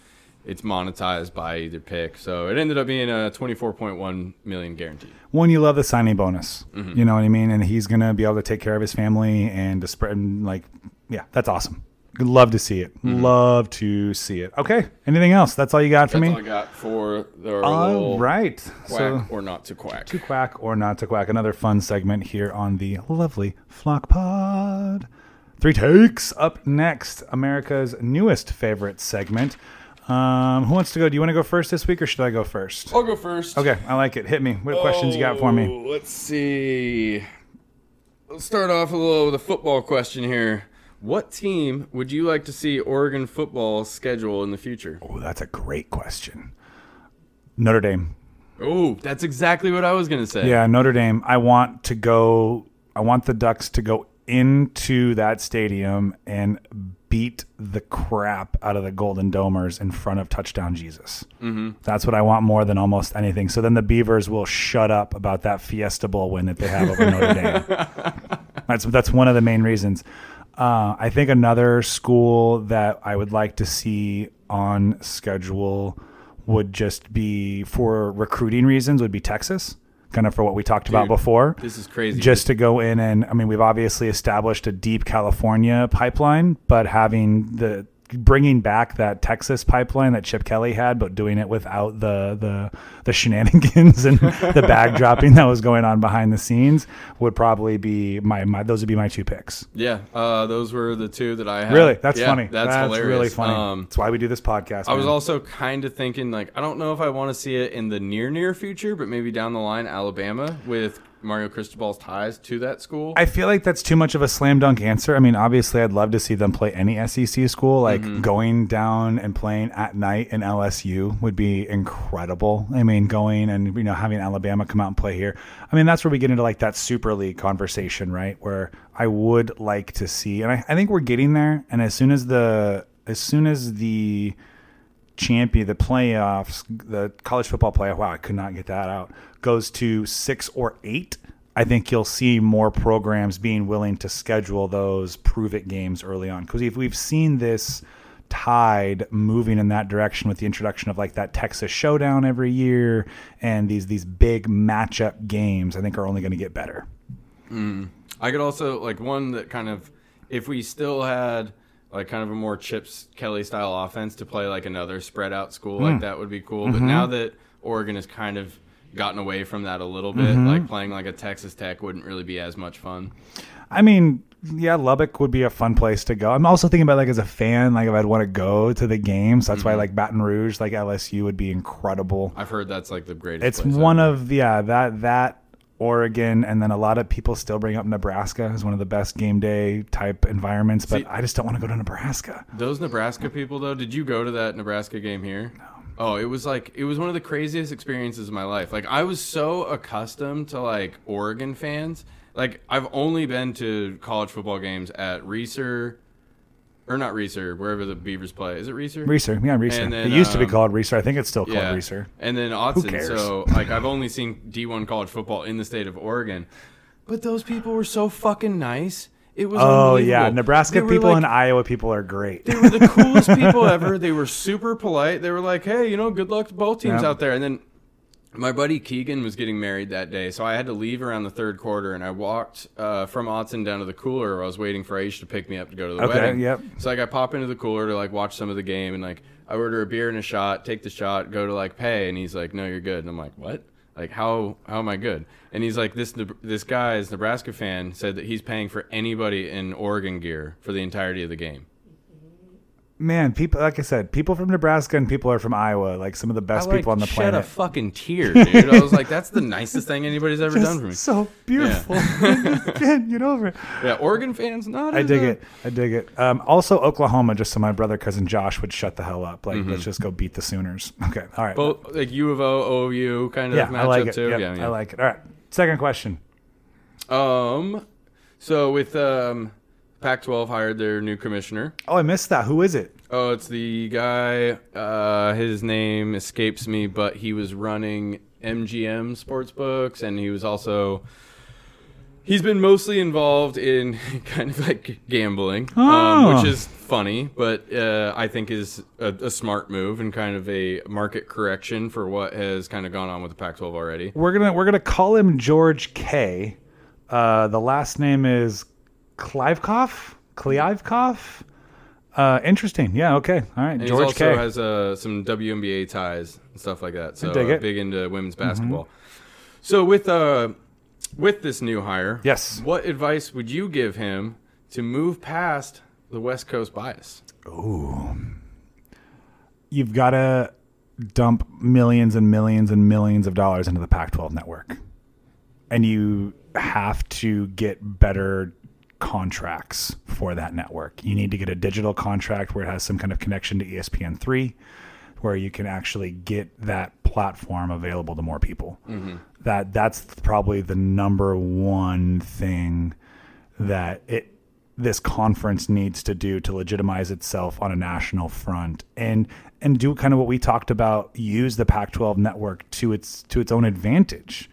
it's monetized by either pick. So it ended up being a twenty-four point one million guaranteed. One, you love the signing bonus. Mm-hmm. You know what I mean? And he's going to be able to take care of his family and to spread, and like, yeah, that's awesome. Love to see it. Love to see it. Okay. Anything else? That's all you got for Mm-hmm. That's me? all I got for the All right. quack So or not to quack. to quack or not to quack. Another fun segment here on the lovely Flock Pod. Three takes up next. America's newest favorite segment. Um, who wants to go? Do you want to go first this week, or should I go first? I'll go first. Okay, I like it. Hit me. What questions you got for me? Oh, Let's see. Let's start off a little with a football question here. What team would you like to see Oregon football schedule in the future? Oh, that's a great question. Notre Dame. Oh, that's exactly what I was gonna say. Yeah, Notre Dame. I want to go. I want the Ducks to go into that stadium and beat the crap out of the Golden Domers in front of Touchdown Jesus. Mm-hmm. That's what I want more than almost anything. So then the Beavers will shut up about that Fiesta Bowl win that they have over Notre Dame. That's that's one of the main reasons. Uh, I think another school that I would like to see on schedule would just be for recruiting reasons would be Texas, kind of for what we talked about before. This is crazy. Just to go in and I mean we've obviously established a deep California pipeline, but having the bringing back that Texas pipeline that Chip Kelly had, but doing it without the the the shenanigans and the bag dropping that was going on behind the scenes would probably be my, my those would be my two picks. Yeah, uh, those were the two that I had. Really, that's Yeah, funny. That's, hilarious. really funny. Um, that's why we do this podcast. I was also kind of thinking like I don't know if I want to see it in the near near future, but maybe down the line Alabama with Mario Cristobal's ties to that school. I feel like that's too much of a slam dunk answer. I mean, obviously, I'd love to see them play any SEC school. Like Mm-hmm. going down and playing at night in LSU would be incredible. I mean, going and you know having Alabama come out and play here. I mean, that's where we get into like that Super League conversation, right? Where I would like to see, and I, I think we're getting there. And as soon as the as soon as the champion, the playoffs, the college football playoff. Wow, I could not get that out. Goes to six or eight. I think you'll see more programs being willing to schedule those prove it games early on because if we've seen this tide moving in that direction with the introduction of like that Texas showdown every year and these these big matchup games, I think are only going to get better. Mm-hmm. I could also like one that kind of if we still had like kind of a more Chips Kelly style offense to play like another spread out school Hmm. like that would be cool. But now that Oregon has kind of gotten away from that a little bit, Mm-hmm. like playing like a Texas Tech wouldn't really be as much fun. I mean, yeah, Lubbock would be a fun place to go. I'm also thinking about like as a fan, like if I'd want to go to the games. That's why like Baton Rouge, like LSU would be incredible. I've heard that's like the greatest. It's one ever. of yeah that that Oregon, and then a lot of people still bring up Nebraska as one of the best game day type environments. But See- I just don't want to go to Nebraska. Those Nebraska people, though, did you go to that Nebraska game here? No. Oh, it was like it was one of the craziest experiences of my life. Like I was so accustomed to like Oregon fans. Like I've only been to college football games at Reser, or not Reser, wherever the Beavers play. Is it Reser? Reser, yeah, Reser. Then, it used to be um, called Reser. I think it's still called Yeah. Reser. And then Autzen. cares? So like I've only seen D1 college football in the state of Oregon, but those people were so fucking nice. It was Oh yeah. Nebraska people like, and Iowa people are great. They were the coolest people ever. They were super polite. They were like, "Hey, you know, good luck to both teams Yeah. out there." And then my buddy Keegan was getting married that day, so I had to leave around the third quarter, and I walked uh, from Autzen down to the cooler. Where I was waiting for Aisha to pick me up to go to the Okay, wedding. yep. So like I pop into the cooler to like watch some of the game, and like I order a beer and a shot, take the shot, go to like pay, and he's like, "No, you're good." And I'm like, "What?" Like how how am I good? And he's like this this guy's Nebraska fan said that he's paying for anybody in Oregon gear for the entirety of the game. Man, people like I said, people from Nebraska and people are from Iowa, like some of the best I, like, people on the shed planet. a fucking tear, dude. I was like, that's the nicest thing anybody's ever done for me. so beautiful. Can't get over it. Yeah, Oregon fans, not. I dig uh, it. I dig it. Um, also, Oklahoma, just so my brother cousin Josh would shut the hell up. Like, let's just go beat the Sooners. Okay, all right. Mm-hmm. Both like U of O, OU kind of yeah, matchup I like it. too. Yep, yeah, yeah. I like it. All right. Second question. Um, so with um, Pac-12 hired their new commissioner. Oh, I missed that. Who is it? Oh, it's the guy. Uh, his name escapes me, but he was running MGM Sportsbooks, and he was also. He's been mostly involved in kind of like gambling, um, Oh. which is funny, but uh, I think is a, a smart move and kind of a market correction for what has kind of gone on with the Pac-12 already. We're gonna we're gonna call him George K. Uh, the last name is Klivkov. Kliavkoff. Uh, interesting. Yeah. Okay. All right. And George also K. has uh, some WNBA ties and stuff like that. So uh, big into women's basketball. So with uh, with this new hire, Yes. what advice would you give him to move past the West Coast bias? Oh. You've got to dump millions and millions and millions of dollars into the Pac-12 network, and you have to get better contracts for that network. You need to get a digital contract where it has some kind of connection to E ESPN three, where you can actually get that platform available to more people. Mm-hmm. That that's probably the number one thing that it this conference needs to do to legitimize itself on a national front and and do kind of what we talked about use the Pac-12 network to its to its own advantage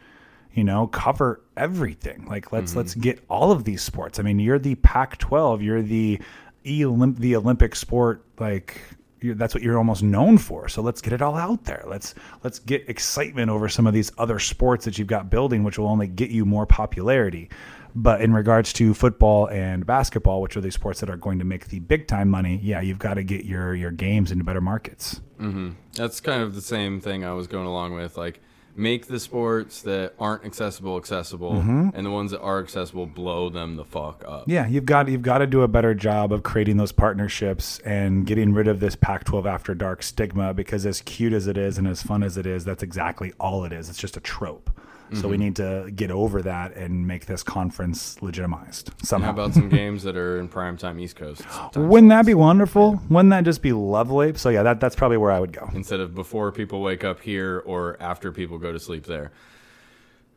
you know cover everything like let's let's mm-hmm. get all of these sports i mean you're the Pac-12 you're the Olymp- the Olympic sport like you're, that's what you're almost known for. So let's get it all out there. Let's let's get excitement over some of these other sports that you've got building, which will only get you more popularity. But in regards to football and basketball, which are the sports that are going to make the big time money, yeah, you've got to get your your games into better markets. Mm-hmm. That's kind of the same thing I was going along with. Like, make the sports that aren't accessible accessible, Mm-hmm. and the ones that are accessible blow them the fuck up. Yeah, you've got you've got to do a better job of creating those partnerships and getting rid of this Pac-12 after dark stigma because as cute as it is and as fun as it is, that's exactly all it is. It's just a trope. So we mm-hmm. need to get over that and make this conference legitimized And somehow. How about some games that are in primetime East Coast Wouldn't that be wonderful? Wouldn't that just be lovely? So yeah, that, that's probably where I would go. instead of before people wake up here or after people go to sleep there.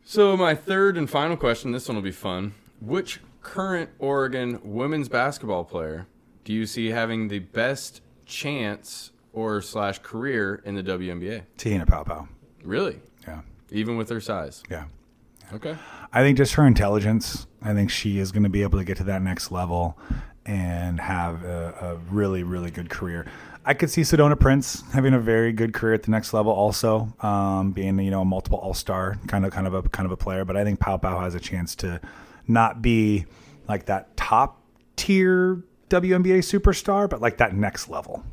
So my third and final question, this one will be fun. Which current Oregon women's basketball player do you see having the best chance or slash career in the WNBA? Te-Hina Paopao. Really? Yeah. Even with her size? Yeah. Okay. I think just her intelligence. I think she is going to be able to get to that next level and have a, a really, really good career. I could see Sedona Prince having a very good career at the next level, also um, being you know a multiple All Star kind of kind of a kind of a player. But I think Paopao has a chance to not be like that top tier WNBA superstar, but like that next level.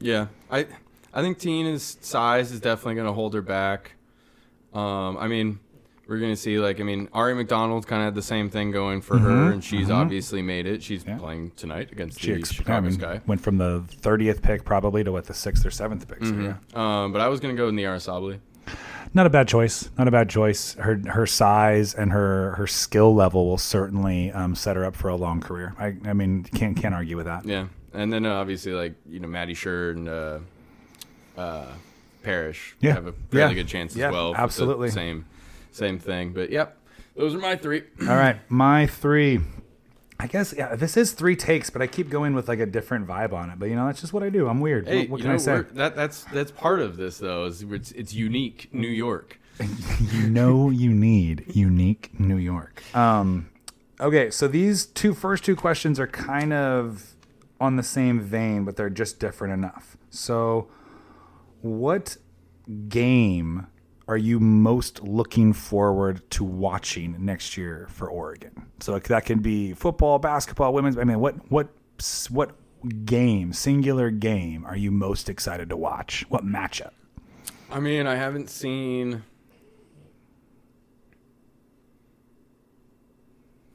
Yeah, I I think Te-Hina's size is definitely going to hold her back. Um, I mean, we're going to see like I mean, Aari McDonald kind of had the same thing going for her, and she's obviously made it. She's playing tonight against She the ex- I mean, Sky. went from the thirtieth pick probably to what the sixth or seventh pick. So yeah. Um, but I was going to go Nyara Sabally. Not a bad choice. Not a bad choice. Her her size and her her skill level will certainly um, set her up for a long career. I I mean can't can't argue with that. Yeah, and then uh, obviously like you know Maddie Scherr and uh, uh, Parrish Yeah. have a fairly Yeah. good chance Yeah, as well. with the absolutely. same same thing. But yep, those are my three. All right, my three. I guess yeah, this is three takes, but I keep going with like a different vibe on it. But you know, that's just what I do. I'm weird. Hey, what what can know, I say? That that's that's part of this though. Is it's, it's unique New York. you know you need unique New York. Um, okay, so these two first two questions are kind of on the same vein, but they're just different enough. So, what game are you most looking forward to watching next year for Oregon? So that can be football, basketball, women's. I mean, what what what game, singular game, are you most excited to watch? What matchup? I mean, I haven't seen.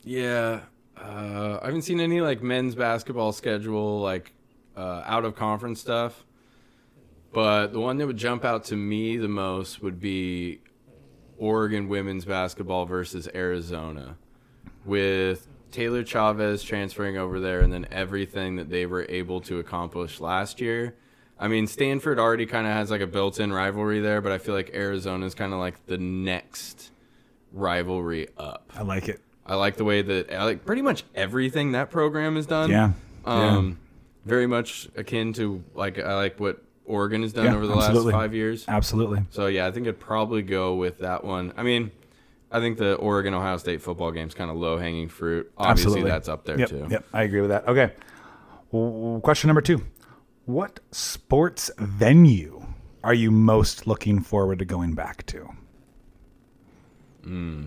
Yeah, uh, I haven't seen any like men's basketball schedule, like uh, out of conference stuff. But the one that would jump out to me the most would be Oregon women's basketball versus Arizona, with Taylor Chavez transferring over there, and then everything that they were able to accomplish last year. I mean, Stanford already kind of has like a built-in rivalry there, but I feel like Arizona is kind of like the next rivalry up. I like it. I like the way that I like pretty much everything that program has done. Yeah. Um, very much akin to like I like what Oregon has done Yeah, over the absolutely. last five years. Absolutely. So yeah, I think I'd probably go with that one. I mean, I think the Oregon Ohio State football game's kind of low hanging fruit. Obviously, Absolutely. that's up there yep, too. Yep, I agree with that. Okay. W- question number two. What sports venue are you most looking forward to going back to? Hmm.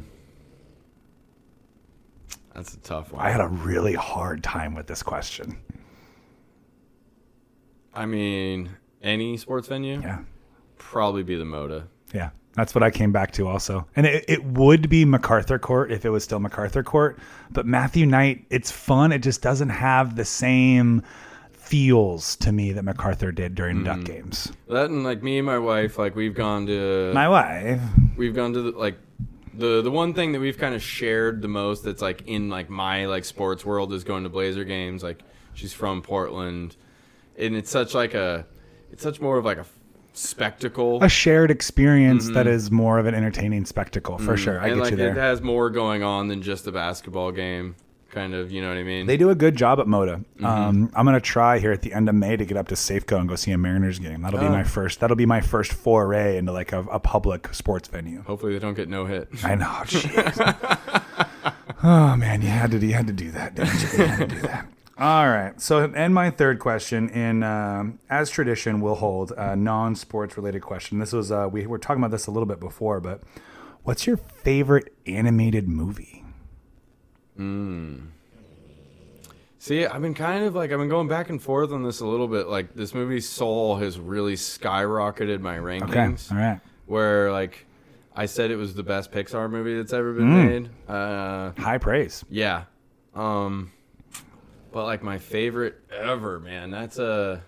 That's a tough one. I had a really hard time with this question. I mean, any sports venue, Yeah. probably be the Moda. Yeah. That's what I came back to also. And it, it would be MacArthur Court if it was still MacArthur Court. But Matthew Knight, it's fun. It just doesn't have the same feels to me that MacArthur did during hmm. Duck games. That and like me and my wife, like we've gone to My wife. we've gone to the, like the the one thing that we've kind of shared the most that's like in like my like sports world is going to Blazer games. Like she's from Portland, and it's such like a it's such more of like a spectacle. a shared experience that is more of an entertaining spectacle for sure. I and get like you there. it has more going on than just a basketball game. Kind of, you know what I mean? they do a good job at Moda. Mm-hmm. Um, I'm gonna try here at the end of May to get up to Safeco and go see a Mariners game. That'll be Oh. my first. That'll be my first foray into like a, a public sports venue. Hopefully they don't get no hit. I know. jeez. oh man, you had to you had to do that, didn't you? You had to do that. All right. So, and my third question, in um, as tradition will hold, a non-sports related question. This was uh, we were talking about this a little bit before, but what's your favorite animated movie? See, I've been kind of like I've been going back and forth on this a little bit. Like this movie Soul has really skyrocketed my rankings. Okay. All right. Where like I said it was the best Pixar movie that's ever been Mm. made. Uh, High praise. yeah. Um, but like my favorite ever, man. That's a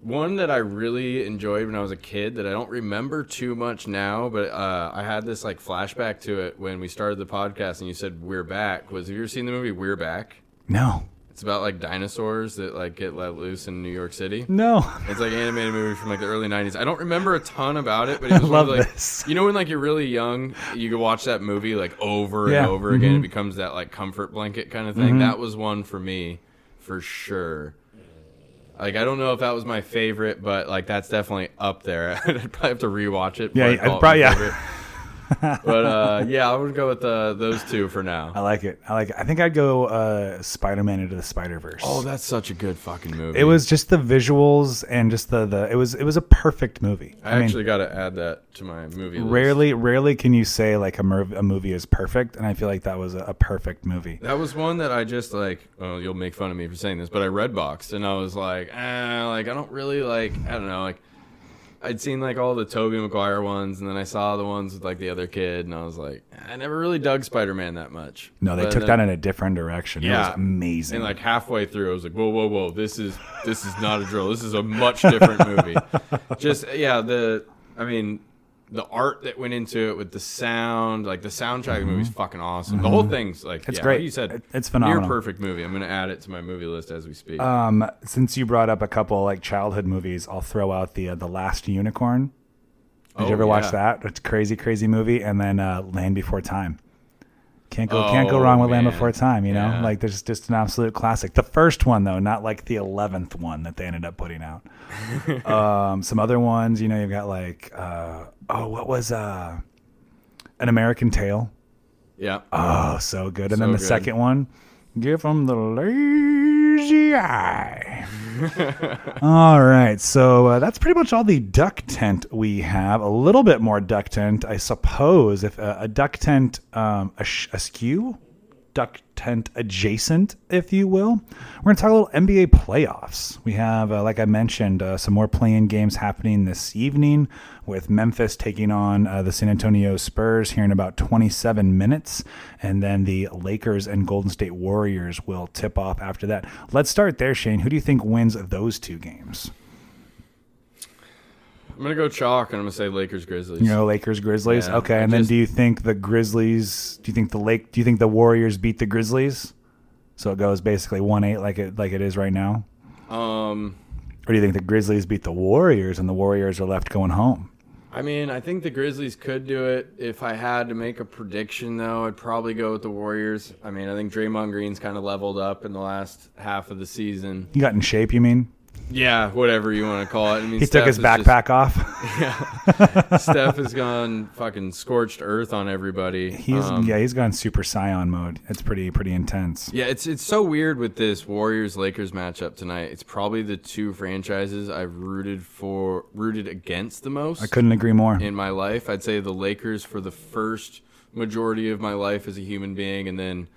one that I really enjoyed when I was a kid that I don't remember too much now, but uh, I had this like flashback to it when we started the podcast and you said we're back. Was have you ever seen the movie We're Back? No. It's about like dinosaurs that like get let loose in New York City. No. It's like an animated movie from like the early '90s. I don't remember a ton about it, but it was love one of, like, this. You know when like you're really young, you can watch that movie like over Yeah, and over again. mhm. It becomes that like comfort blanket kind of thing. That was one for me, for sure. Like I don't know if that was my favorite, but like that's definitely up there. I'd probably have to rewatch it. Yeah, I'd probably- yeah. but uh, yeah, I would go with uh, those two for now. I like it. I like it. I think I'd go uh, Spider-Man into the Spider-Verse. Oh, that's such a good fucking movie. it was just the visuals and just the, the it was it was a perfect movie. I, actually got to add that to my movie list. Rarely, rarely can you say like a, a movie is perfect, and I feel like that was a, a perfect movie. That was one that I just like. Oh, you'll make fun of me for saying this, but I read boxed and I was like, eh, like I don't really like. I don't know, like I'd seen like all the Tobey Maguire ones, and then I saw the ones with like the other kid, and I was like, I never really dug Spider Man that much. No, they But took then- that in a different direction. it Yeah. was amazing. And like halfway through, I was like, whoa, whoa, whoa, this is this is not a drill. This is a much different movie. Just yeah, the I mean, the art that went into it with the sound, like the soundtrack of the movie is fucking awesome. The whole thing's like Mm-hmm. It's yeah, great. Like you said It- it's near phenomenal. perfect movie. I'm gonna add it to my movie list as we speak. um, since you brought up a couple like childhood movies, I'll throw out the uh, the Last Unicorn. Did Oh, you ever watch yeah. that? It's a crazy, crazy movie. And then uh, Land Before Time. Can't go, can't go Oh, wrong with Land man. Before Time. You know, Yeah. like there's just an absolute classic. The first one though, not like the eleventh one that they ended up putting out. um, some other ones, you know, you've got like, uh, oh, what was uh, An American Tail? yeah. Oh, so good. And So then the good. second one, give them the all right. So uh, that's pretty much all the duck tent we have. A little bit more duck tent, I suppose. If uh, a duck tent um, askew, duck tent adjacent, if you will. We're going to talk a little NBA playoffs. We have, uh, like I mentioned, uh, some more playing games happening this evening with Memphis taking on uh, the San Antonio Spurs here in about 27 minutes. And then the Lakers and Golden State Warriors will tip off after that. Let's start there, Shane. Who do you think wins those two games? I'm gonna go chalk, and I'm gonna say Lakers Grizzlies. You know, Lakers, Grizzlies. Yeah, okay, and then do you think the Grizzlies? Do you think the Lake? Do you think the Warriors beat the Grizzlies? So it goes basically one eight like it like it is right now. Um, Or do you think the Grizzlies beat the Warriors and the Warriors are left going home? I mean, I think the Grizzlies could do it. If I had to make a prediction, though, I'd probably go with the Warriors. I mean, I think Draymond Green's kind of leveled up in the last half of the season. He got in shape, you mean? Yeah, whatever you want to call it. I mean, He Steph took his is just- backpack off. Yeah. Steph has gone fucking scorched earth on everybody. He's Um, yeah, he's gone super Saiyan mode. It's pretty pretty intense. Yeah, it's it's so weird with this Warriors Lakers matchup tonight. It's probably the two franchises I've rooted for rooted against the most I couldn't agree more. in my life. I'd say the Lakers for the first majority of my life as a human being and then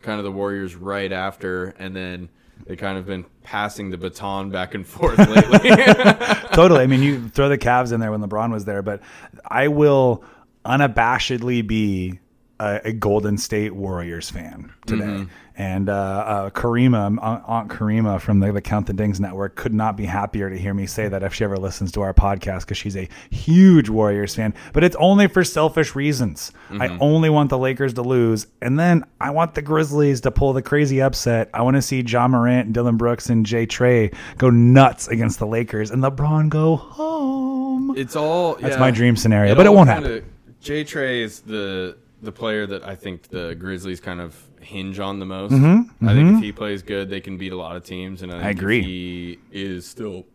kind of the Warriors right after and then they kind of been passing the baton back and forth lately. totally. I mean, you throw the Cavs in there when LeBron was there, but I will unabashedly be a, a Golden State Warriors fan today. Mm-hmm. And uh, uh, Karima, Aunt Aunt Karima from the, the Count the Dings network, could not be happier to hear me say that if she ever listens to our podcast because she's a huge Warriors fan. But it's only for selfish reasons. I Mm-hmm. only want the Lakers to lose, and then I want the Grizzlies to pull the crazy upset. I want to see Ja Morant, Dillon Brooks, and Jay Trey go nuts against the Lakers, and LeBron go home. it's all That's yeah. my dream scenario, but it won't kinda- happen. Jay Trey is the the player that I think the Grizzlies kind of hinge on the most. Mm-hmm, I think if he plays good, they can beat a lot of teams. And I, think if agree. he is still,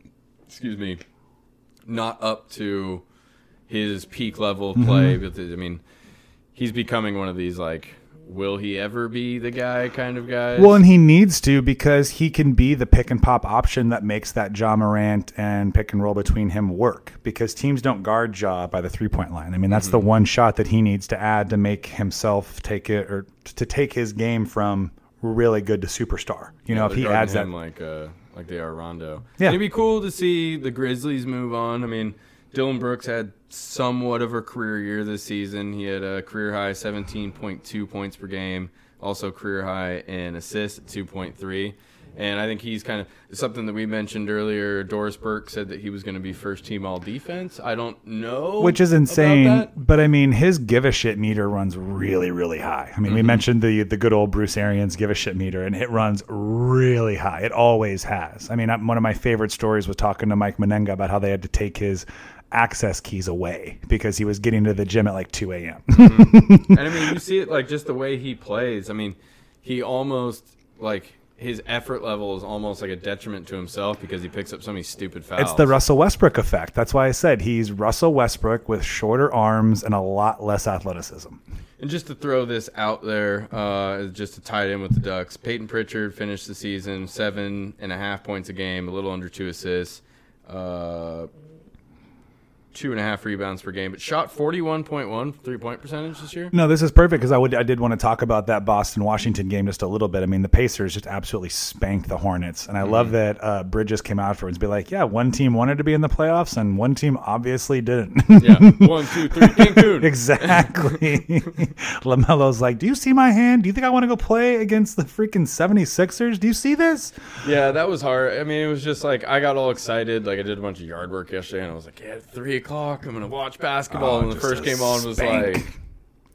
excuse me, not up to his peak level of Mm-hmm. play. But I mean, he's becoming one of these like will he ever be the guy kind of guy? Well, and he needs to because he can be the pick and pop option that makes that Ja Morant and pick and roll between him work because teams don't guard Ja by the three point line. I mean, that's the one shot that he needs to add to make himself take it or to take his game from really good to superstar. You know, if he adds that. like uh, like they are Rondo. Yeah. it'd be cool to see the Grizzlies move on. I mean, Dillon Brooks had somewhat of a career year this season. He had a career high 17.2 points per game, also career high in assists at 2.3. And I think he's kind of something that we mentioned earlier. Doris Burke said that he was going to be first team all defense. I don't know, Which is insane, but I mean, his give a shit meter runs really, really high. I mean, Mm-hmm. we mentioned the the good old Bruce Arians give a shit meter, and it runs really high. It always has. I mean, one of my favorite stories was talking to Mike Mennenga about how they had to take his access keys away because he was getting to the gym at like 2 a.m. and I mean, you see it like just the way he plays. I mean, he almost like his effort level is almost like a detriment to himself because he picks up so many stupid fouls. It's the Russell Westbrook effect. That's why I said he's Russell Westbrook with shorter arms and a lot less athleticism. And just to throw this out there, uh, just to tie it in with the Ducks, Payton Pritchard finished the season seven and a half points a game, a little under two assists, uh, two and a half rebounds per game, but shot 41.1 three point percentage this year. No, this is perfect because I would I did want to talk about that Boston Washington game just a little bit. I mean, the Pacers just absolutely spanked the Hornets, and I love that uh, Bridges came out afterwards and be like, "Yeah, one team wanted to be in the playoffs, and one team obviously didn't." Yeah, one, two, three, Cancun. exactly. Lamelo's like, "Do you see my hand? Do you think I want to go play against the freaking 76ers? Do you see this?" Yeah, that was hard. I mean, it was just like I got all excited. Like I did a bunch of yard work yesterday, and I was like, "Yeah, three o'clock. I'm gonna watch basketball." Oh, and the first a game on was spank. like,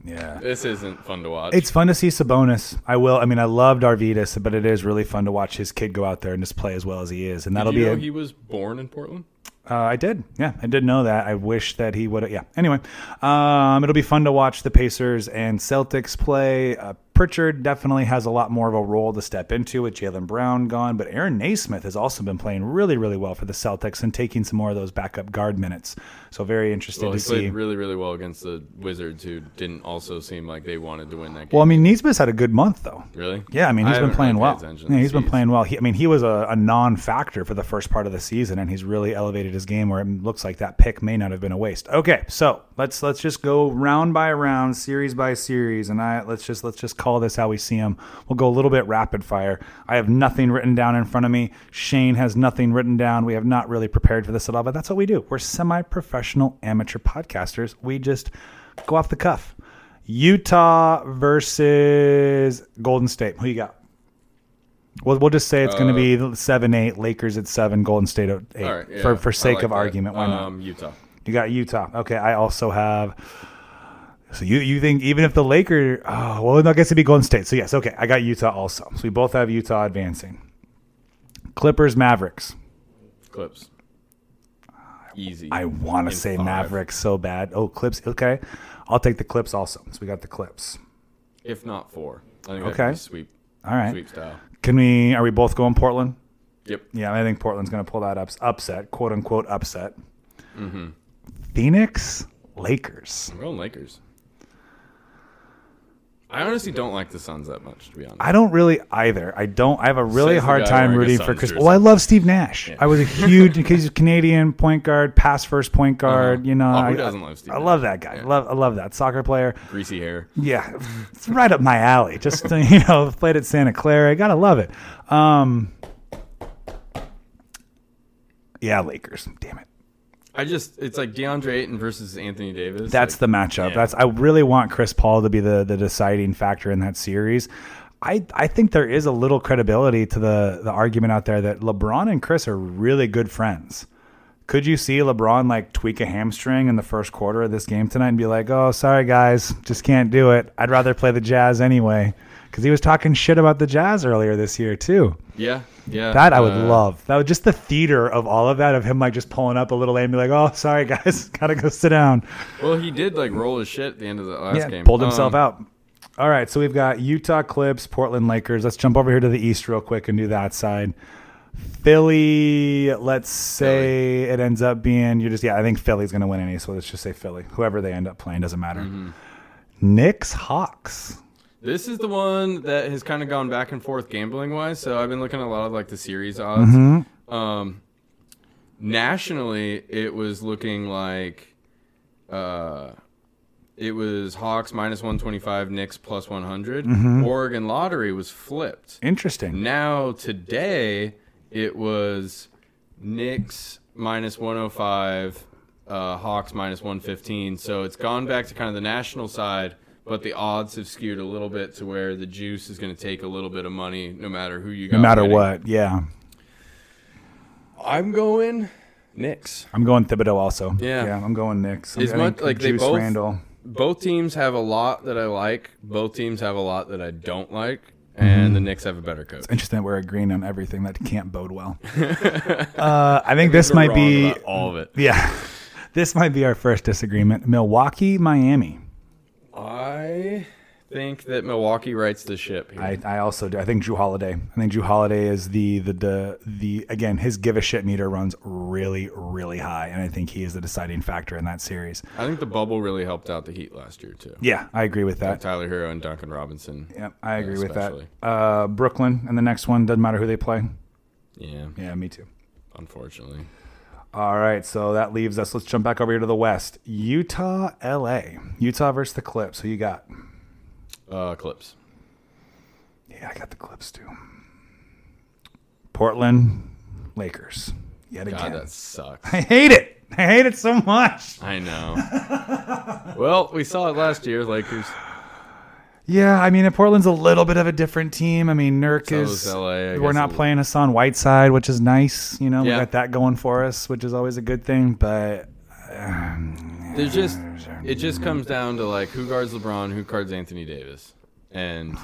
Yeah. "This isn't fun to watch." It's fun to see Sabonis. I will. I mean, I loved Arvydas, but it is really fun to watch his kid go out there and just play as well as he is, and that'll Did you be. know A, he was born in Portland. uh, I did. Yeah, I did know that. I wish that he would. Yeah. Anyway, um, it'll be fun to watch the Pacers and Celtics play. Uh, Pritchard definitely has a lot more of a role to step into with Jaylen Brown gone, but Aaron Nesmith has also been playing really, really well for the Celtics and taking some more of those backup guard minutes. So very interesting Well, to he played see. really, really well against the Wizards, who didn't also seem like they wanted to win that game. well, I mean, Nesmith's had a good month though. really? Yeah, I mean he's been playing well. Yeah, he's been playing well. He, I mean, he was a, a non-factor for the first part of the season, and he's really elevated his game. Where it looks like that pick may not have been a waste. Okay, so let's let's just go round by round, series by series, and I let's just let's just call this how we see them. We'll go a little bit rapid fire. I have nothing written down in front of me. Shane has nothing written down. We have not really prepared for this at all, but that's what we do. We're semi-professional amateur podcasters. We just go off the cuff. Utah versus Golden State. Who you got? We'll, we'll just say it's going to be seven eight. Lakers at seven. Golden State at eight. Right, yeah, for for sake like of that. argument, why not? Um, Utah. You got Utah. Okay, I also have. So you you think even if the Lakers, oh well, I guess it'd be Golden State. So yes, okay, I got Utah also. So we both have Utah advancing. Clippers Mavericks. Clips. Easy. I want to say five. Mavericks so bad. Oh, Clips. Okay, I'll take the Clips also. So we got the Clips. If not four. I think Okay. sweep. All right. Sweep style. Can we? Are we both going Portland? Yep. Yeah, I think Portland's going to pull that ups, upset, quote unquote upset. Mm-hmm. Phoenix Lakers. I'm going Lakers. I honestly don't like the Suns that much, to be honest. I don't really either. I don't. I have a really Says the hard guy time wearing a rooting for Suns Chris. jersey. Well, I love Steve Nash. I was a huge because he's a Canadian point guard, pass first point guard. Uh-huh. You know, Oh, who I, doesn't love Steve I love that guy. Yeah. Love, I love that soccer player. Greasy hair. Yeah, it's right up my alley. Just you know, played at Santa Clara. I gotta love it. Um, yeah, Lakers. Damn it. I just, it's like DeAndre Ayton versus Anthony Davis. That's like, the matchup. yeah. That's I really want Chris Paul to be the the deciding factor in that series. I I think there is a little credibility to the the argument out there that LeBron and Chris are really good friends. Could you see LeBron like tweak a hamstring in the first quarter of this game tonight and be like, "Oh, sorry guys, just can't do it. I'd rather play the Jazz anyway." Because he was talking shit about the Jazz earlier this year too. Yeah, yeah. That I would uh, love. That was just the theater of all of that of him like just pulling up a little lane and be like, "Oh, sorry guys, gotta go sit down." Well, he did like roll his shit at the end of the last yeah, game. pulled himself Um, out. All right, so we've got Utah Clips, Portland Lakers. Let's jump over here to the East real quick and do that side. Philly, let's say it ends up being you're just yeah, I think Philly's gonna win any, so let's just say Philly. Whoever they end up playing doesn't matter. Mm-hmm. Knicks Hawks. This is the one that has kind of gone back and forth gambling wise. So I've been looking at a lot of like the series odds. Mm-hmm. Um, nationally, it was looking like uh, it was Hawks minus 125, Knicks plus 100. Mm-hmm. Oregon lottery was flipped. Interesting. Now today it was Knicks minus 105, uh, Hawks minus 115. So it's gone back to kind of the national side, but the odds have skewed a little bit to where the juice is going to take a little bit of money no matter who you got. No matter winning. what, yeah. I'm going Knicks. I'm going Thibodeau also. Yeah. yeah. I'm going Knicks. As much- think like, they both- Randle. Both teams have a lot that I like. Both teams have a lot that I don't like. And the Knicks have a better coach. Interesting that we're agreeing on everything that can't bode well. uh, I think this might wrong be about all of it. yeah. This might be our first disagreement. Milwaukee, Miami. I think that Milwaukee writes the ship here. I, I also do. I think Jrue Holiday. I think Jrue Holiday is the, the the the again his give a shit meter runs really really high, and I think he is the deciding factor in that series. I think the bubble really helped out the Heat last year too. Yeah, I agree with that. Tyler Herro and Duncan Robinson. Yeah, I agree with that. Uh, Brooklyn and the next one doesn't matter who they play. Yeah, Yeah, me too. unfortunately. All right, so that leaves us. Let's jump back over here to the West. Utah, L.A. Utah versus the Clips. Who you got? Uh, Clips. Yeah, I got the Clips too. Portland, Lakers. Yet God, again. that sucks. I hate it. I hate it so much. I know. well, we saw it last year. Lakers. Yeah, I mean, Portland's a little bit of a different team. I mean, Nurk So is. is LA, we're not a- playing Hassan Whiteside, which is nice. You know, we Yeah. got that going for us, which is always a good thing. But um, There's just it just comes down to like who guards LeBron, who guards Anthony Davis, and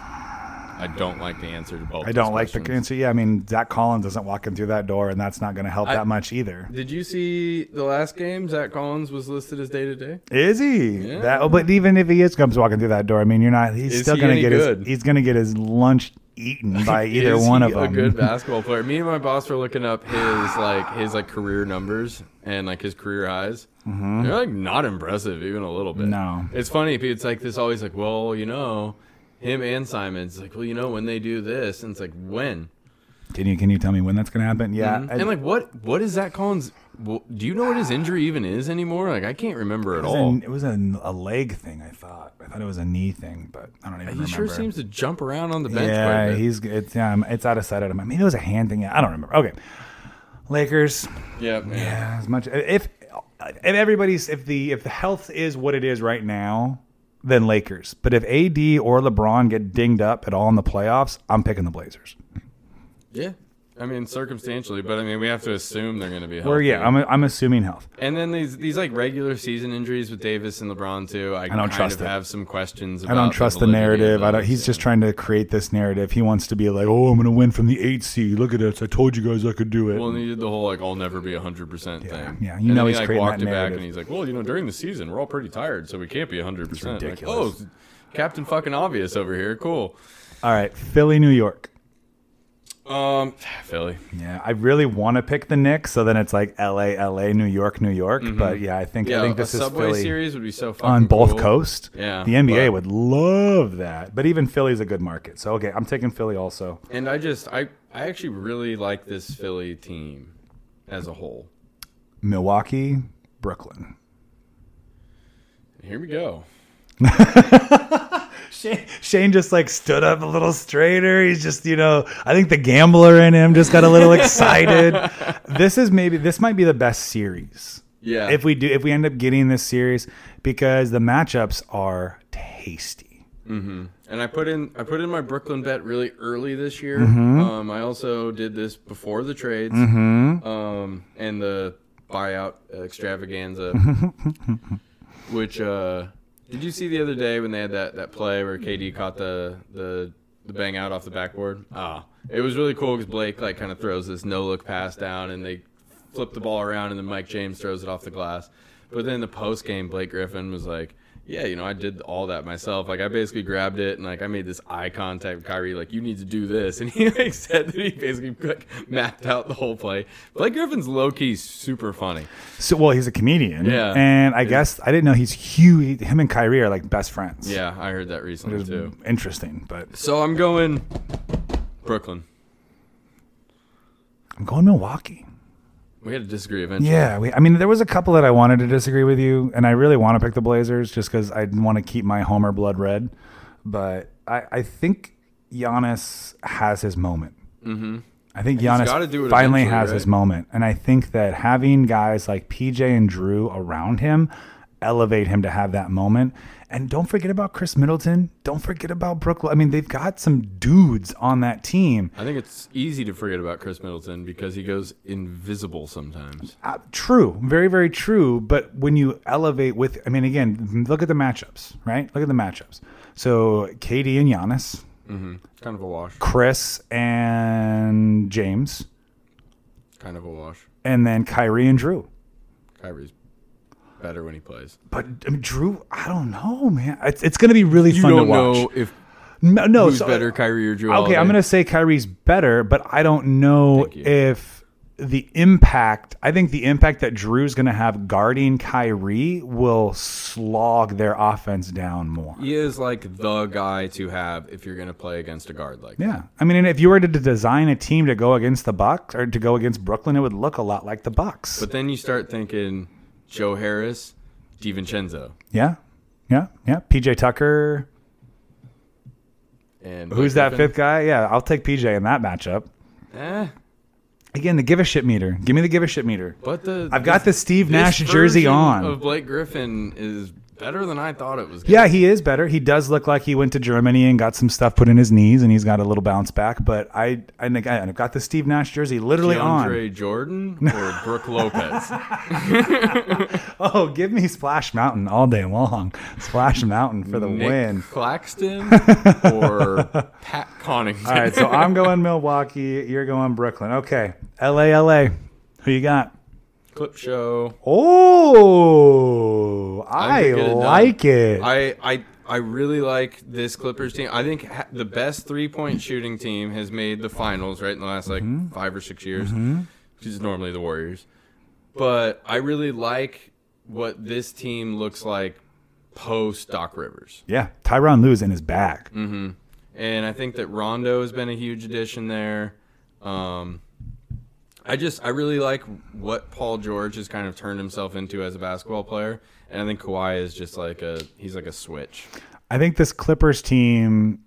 I don't like the answer to both. I don't those like the answer. Yeah, I mean, Zach Collins isn't walking through that door, and that's not going to help I- that much either. Did you see the last game? Zach Collins was listed as day to day. Is he? Yeah. That, but even if he is comes walking through that door, I mean, you're not. He's Is still he going to get good? his. He's going to get his lunch eaten by either Is one he of them. A good basketball player. Me and my boss were looking up his like his like career numbers and like his career highs. They're like not impressive even a little bit. Mm-hmm. No. it's funny. It's like this always like well you know him and Simon's like well you know when they do this and it's like when Can you can you tell me when that's going to happen? Yeah, Mhm. I- and like what what is Zach Collins? well, Do you know what his injury even is anymore? Like I can't remember it at all. it was a, a leg thing. I thought. I thought it was a knee thing, but I don't even He remember. sure seems to jump around on the bench. Yeah, he's it's yeah, it's out of sight out of mind. I mean, it was a hand thing. I don't remember. Okay, Lakers. Yep, yeah. Yeah, as much if if everybody's if the if the health is what it is right now, then Lakers. But if AD or LeBron get dinged up at all in the playoffs, I'm picking the Blazers. Yeah. I mean, circumstantially, but I mean, we have to assume they're going to be healthy. Or yeah, I'm I'm assuming health. and then these these like regular season injuries with Davis and LeBron too. I, don't kind trust of have some questions. I don't trust the narrative. I don't. He's just trying to create this narrative. He wants to be like, "Oh, I'm going to win from the eight seed. Look at us! I told you guys I could do it." Well, and he did the whole like I'll never be hundred percent thing. yeah, you and know he's he, like, creating walked that it back, and he's like, "Well, you know, during the season, we're all pretty tired, so we can't be hundred percent." Like, oh. Captain fucking obvious over here. Cool. all right, Philly, New York. Um, Philly. Yeah, I really want to pick the Knicks, so then it's like L.A., L.A., New York, New York. But yeah, I think Mm-hmm. Yeah, I think this a is Subway Philly series would be so fun on both cool. coasts. Yeah, the NBA but- would love that. But even Philly's a good market. So okay, I'm taking Philly also. And I just I I actually really like this Philly team as a whole. Milwaukee, Brooklyn. Here we go. Shane, Shane just like stood up a little straighter. He's just, you know, I think the gambler in him just got a little excited. This is maybe this might be the best series. Yeah. If we do if we end up getting this series because the matchups are tasty. And I put in I put in my Brooklyn bet really early this year. Mm-hmm. Um, I also did this before the trades um, and the buyout extravaganza. which uh, did you see the other day when they had that, that play where KD caught the the the bang out off the backboard? Ah, it was really cool because Blake like kind of throws this no look pass down and they flip the ball around and then Mike James throws it off the glass. But then the post game, Blake Griffin was like, yeah, you know, I did all that myself. Like I basically grabbed it and like I made this eye contact with Kyrie, like you need to do this, and he like said that he basically like mapped out the whole play. Blake Griffin's low key super funny. So, well, he's a comedian. Yeah. And I guess I didn't know he's huge. Him and Kyrie are like best friends. Yeah, I heard that recently too. interesting, but So I'm going Brooklyn. I'm going Milwaukee. We had to disagree eventually. Yeah, we, I mean, there was a couple that I wanted to disagree with you, and I really want to pick the Blazers just because I want to keep my Homer blood red. But I, I think Giannis has his moment. Mm-hmm. I think gotta Giannis finally has right? his moment, and I think that having guys like PJ and Drew around him elevate him to have that moment. And don't forget about Khris Middleton. Don't forget about Brooklyn. I mean, they've got some dudes on that team. I think it's easy to forget about Khris Middleton because he goes invisible sometimes. Uh, true, very, very true. But when you elevate with, I mean, again, look at the matchups, right? Look at the matchups. So KD and Giannis, mm-hmm. Kind of a wash. Chris and James, Kind of a wash. and then Kyrie and Drew. Kyrie's better when he plays. But I mean, Drew, I don't know, man. It's, it's going to be really You fun to watch. know if no, no, who's so- uh, better, Kyrie or Drew. Okay, I'm going to say Kyrie's better, but I don't know if the impact, I think the impact that Drew's going to have guarding Kyrie will slog their offense down more. He is like the guy to have if you're going to play against a guard like that. Yeah, I mean, and if you were to design a team to go against the Bucks or to go against Brooklyn, it would look a lot like the Bucks. But then you start thinking Joe Harris, DiVincenzo, yeah, yeah, yeah. PJ Tucker, and who's that Griffin. fifth guy? Yeah, I'll take PJ in that matchup. Eh, Again, the give a shit meter. Give me the give a shit meter. but the I've got the Steve Nash jersey on. Of Blake Griffin is better than I thought it was. gonna Yeah, he is better. He does look like he went to Germany and got some stuff put in his knees, and he's got a little bounce back. But I, I, I've got the Steve Nash jersey literally on. DeAndre Jordan or Brooke Lopez. Oh, give me Splash Mountain all day long. Splash Mountain for the Nick win. Claxton or Pat Connaughton. All right, so I'm going Milwaukee. You're going Brooklyn. Okay, LA, LA. Who you got? Clip show. Oh, I, think get it done. like it. I, I I really like this Clippers team. I think ha- the best three point shooting team has made the finals right in the last like Mm-hmm. five or six years, which is normally the Warriors. But I really like what this team looks like post Doc Rivers, yeah, Tyronn Lue's in his bag. and I think that Rondo has been a huge addition there. Um, I just I really like what Paul George has kind of turned himself into as a basketball player, and I think Kawhi is just like a he's like a switch. I think this Clippers team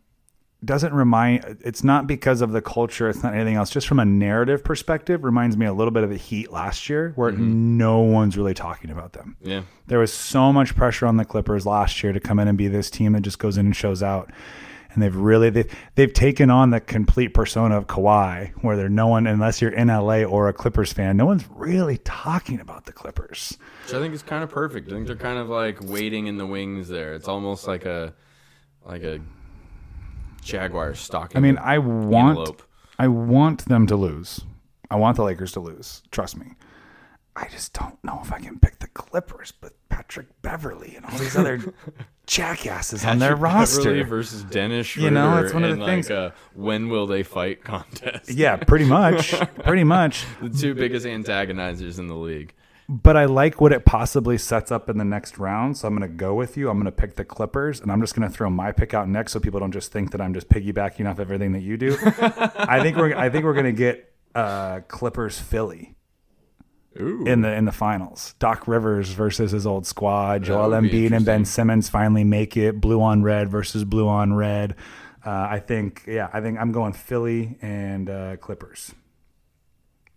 doesn't remind. It's not because of the culture. It's not anything else. Just from a narrative perspective, reminds me a little bit of the Heat last year, where mm-hmm. no one's really talking about them. Yeah. There was so much pressure on the Clippers last year to come in and be this team that just goes in and shows out. And they've really they've, they've taken on the complete persona of Kawhi, where there no one unless you're in LA or a Clippers fan, no one's really talking about the Clippers. Which I think is kind of perfect. I think they're kind of like waiting in the wings there. It's almost like a like a jaguar stalking. I mean, I want antelope. I want them to lose. I want the Lakers to lose. Trust me. I just don't know if I can pick the Clippers, but Patrick Beverley and all these other jackasses on their roster. Beverly versus Dennis Schroeder You know, it's one of the things- Like a when will they fight contest. Yeah, pretty much. pretty much. the two biggest antagonizers in the league. But I like what it possibly sets up in the next round. So I'm going to go with you. I'm going to pick the Clippers, and I'm just going to throw my pick out next, so people don't just think that I'm just piggybacking off everything that you do. I think we're I think we're going to get uh, Clippers Philly. Ooh. in the in the finals. Doc Rivers versus his old squad. Joel be Embiid and Ben. Simmons finally make it. Blue on red versus blue on red. Uh, I think yeah, I think I'm going Philly and uh, Clippers.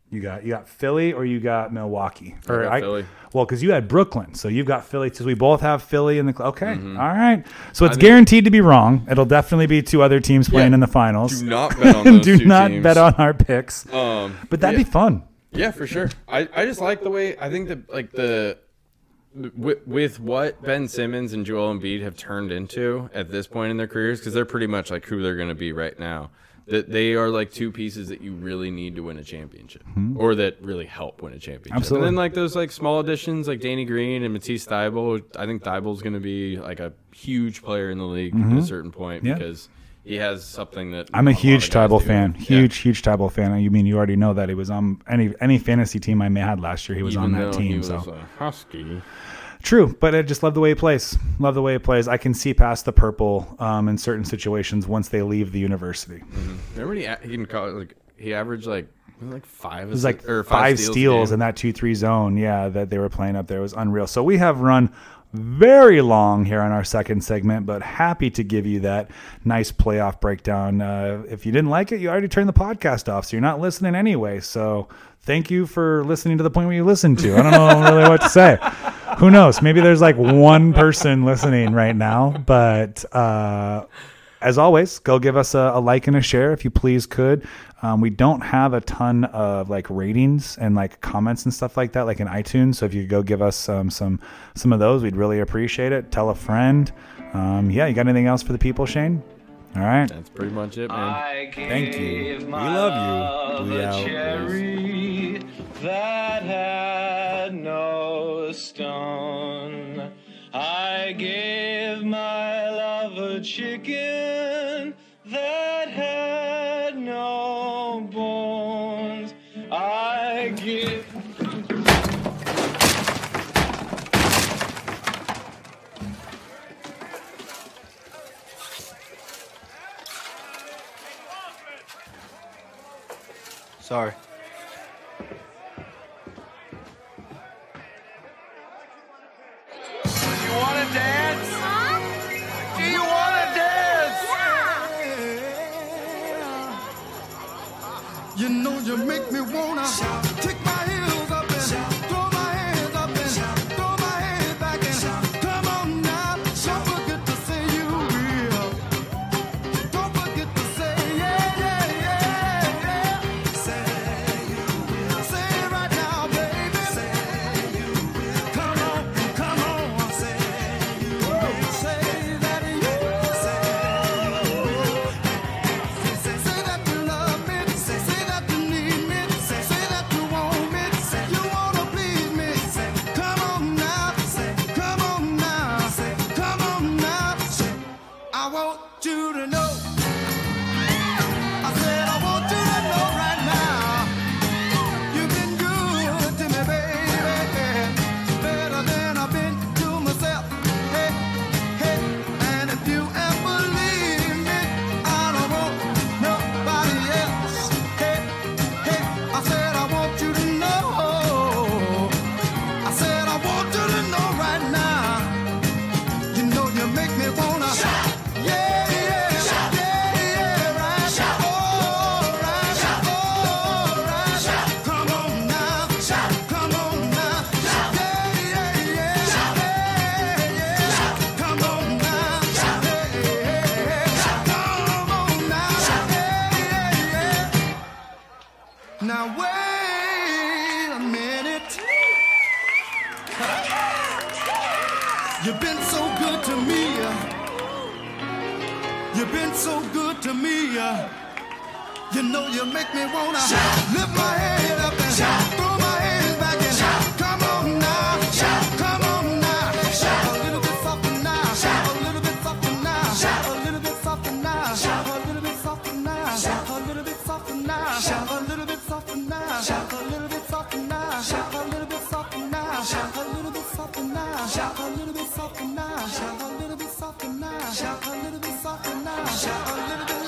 You got you got Philly or you got Milwaukee or got Philly. Well, because you had Brooklyn, so you've got Philly. So we both have Philly in the cl- okay. Mm-hmm. All right, so it's think- guaranteed to be wrong. It'll definitely be two other teams playing Yeah. in the finals. Do not bet on those Do not teams. bet on our picks. Um, but that'd yeah. be fun. Yeah, for sure. I, I just like the way I think that like the with, with what Ben Simmons and Joel Embiid have turned into at this point in their careers, because they're pretty much like who they're going to be right now. That they are like two pieces that you really need to win a championship, hmm. or that really help win a championship. Absolutely. And then like those like small additions like Danny Green and Matisse Thybulle. I think Thybulle's going to be like a huge player in the league mm-hmm. at a certain point Yeah. because he has something that I'm a huge guys Thybulle do. fan. Yeah. Huge, huge Thybulle fan. You mean you already know that he was on any any fantasy team I may had last year. He was Even on that team. so husky. True, but I just love the way he plays. Love the way he plays. I can see past the purple um, in certain situations once they leave the university. Remember he, he can call it like he averaged like like five It was like or five, steals, steals, in that two three zone. Yeah, that they were playing up there It was unreal. So we have run very long here on our second segment, but happy to give you that nice playoff breakdown. Uh, if you didn't like it, you already turned the podcast off, so you're not listening anyway. So thank you for listening to the point where you listened to. I don't know really what to say. Who knows? Maybe there's like one person listening right now, but. Uh, as always, go give us a, a like and a share if you please could. Um, we don't have a ton of like ratings and like comments and stuff like that, like in iTunes. So if you could go give us um, some some of those, we'd really appreciate it. Tell a friend. Um, yeah, you got anything else for the people, Shane? All right. That's pretty much it, man. Thank you. We love you. We out. cherry that had no stone. I gave my love a chicken that had no bones. I give. Sorry. Now, a little bit softer now, Shout. A little bit softer now, Shout. A little bit softer now, Shout. A little bit softer now, Shout. A little bit softer now, Shout. A little bit softer now, a little bit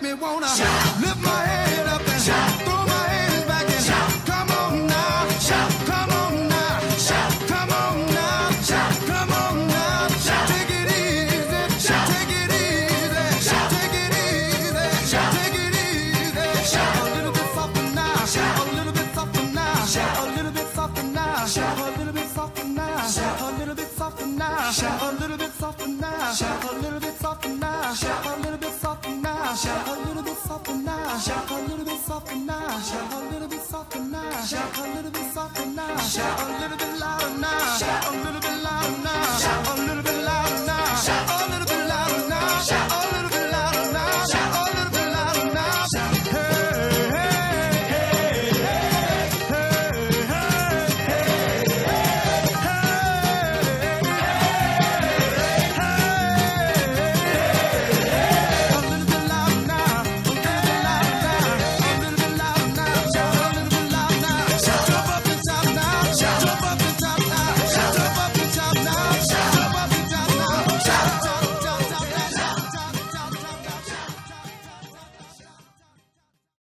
make me wanna lift my head up and throw my hands back and come on now, come on now, come on now, come on now, take it easy, take it easy, take it easy, take it easy, a little bit softer now, a little bit softer now, a little bit softer now, a little bit softer now, a little bit softer now, a little bit softer now, a little bit softer now, a little bit softer Shout a little bit softer now. Shout a little bit softer now. Shout a little bit softer now. Shout a little bit softer now. Shout a little bit louder now. Shout a little bit louder now. Shout a little bit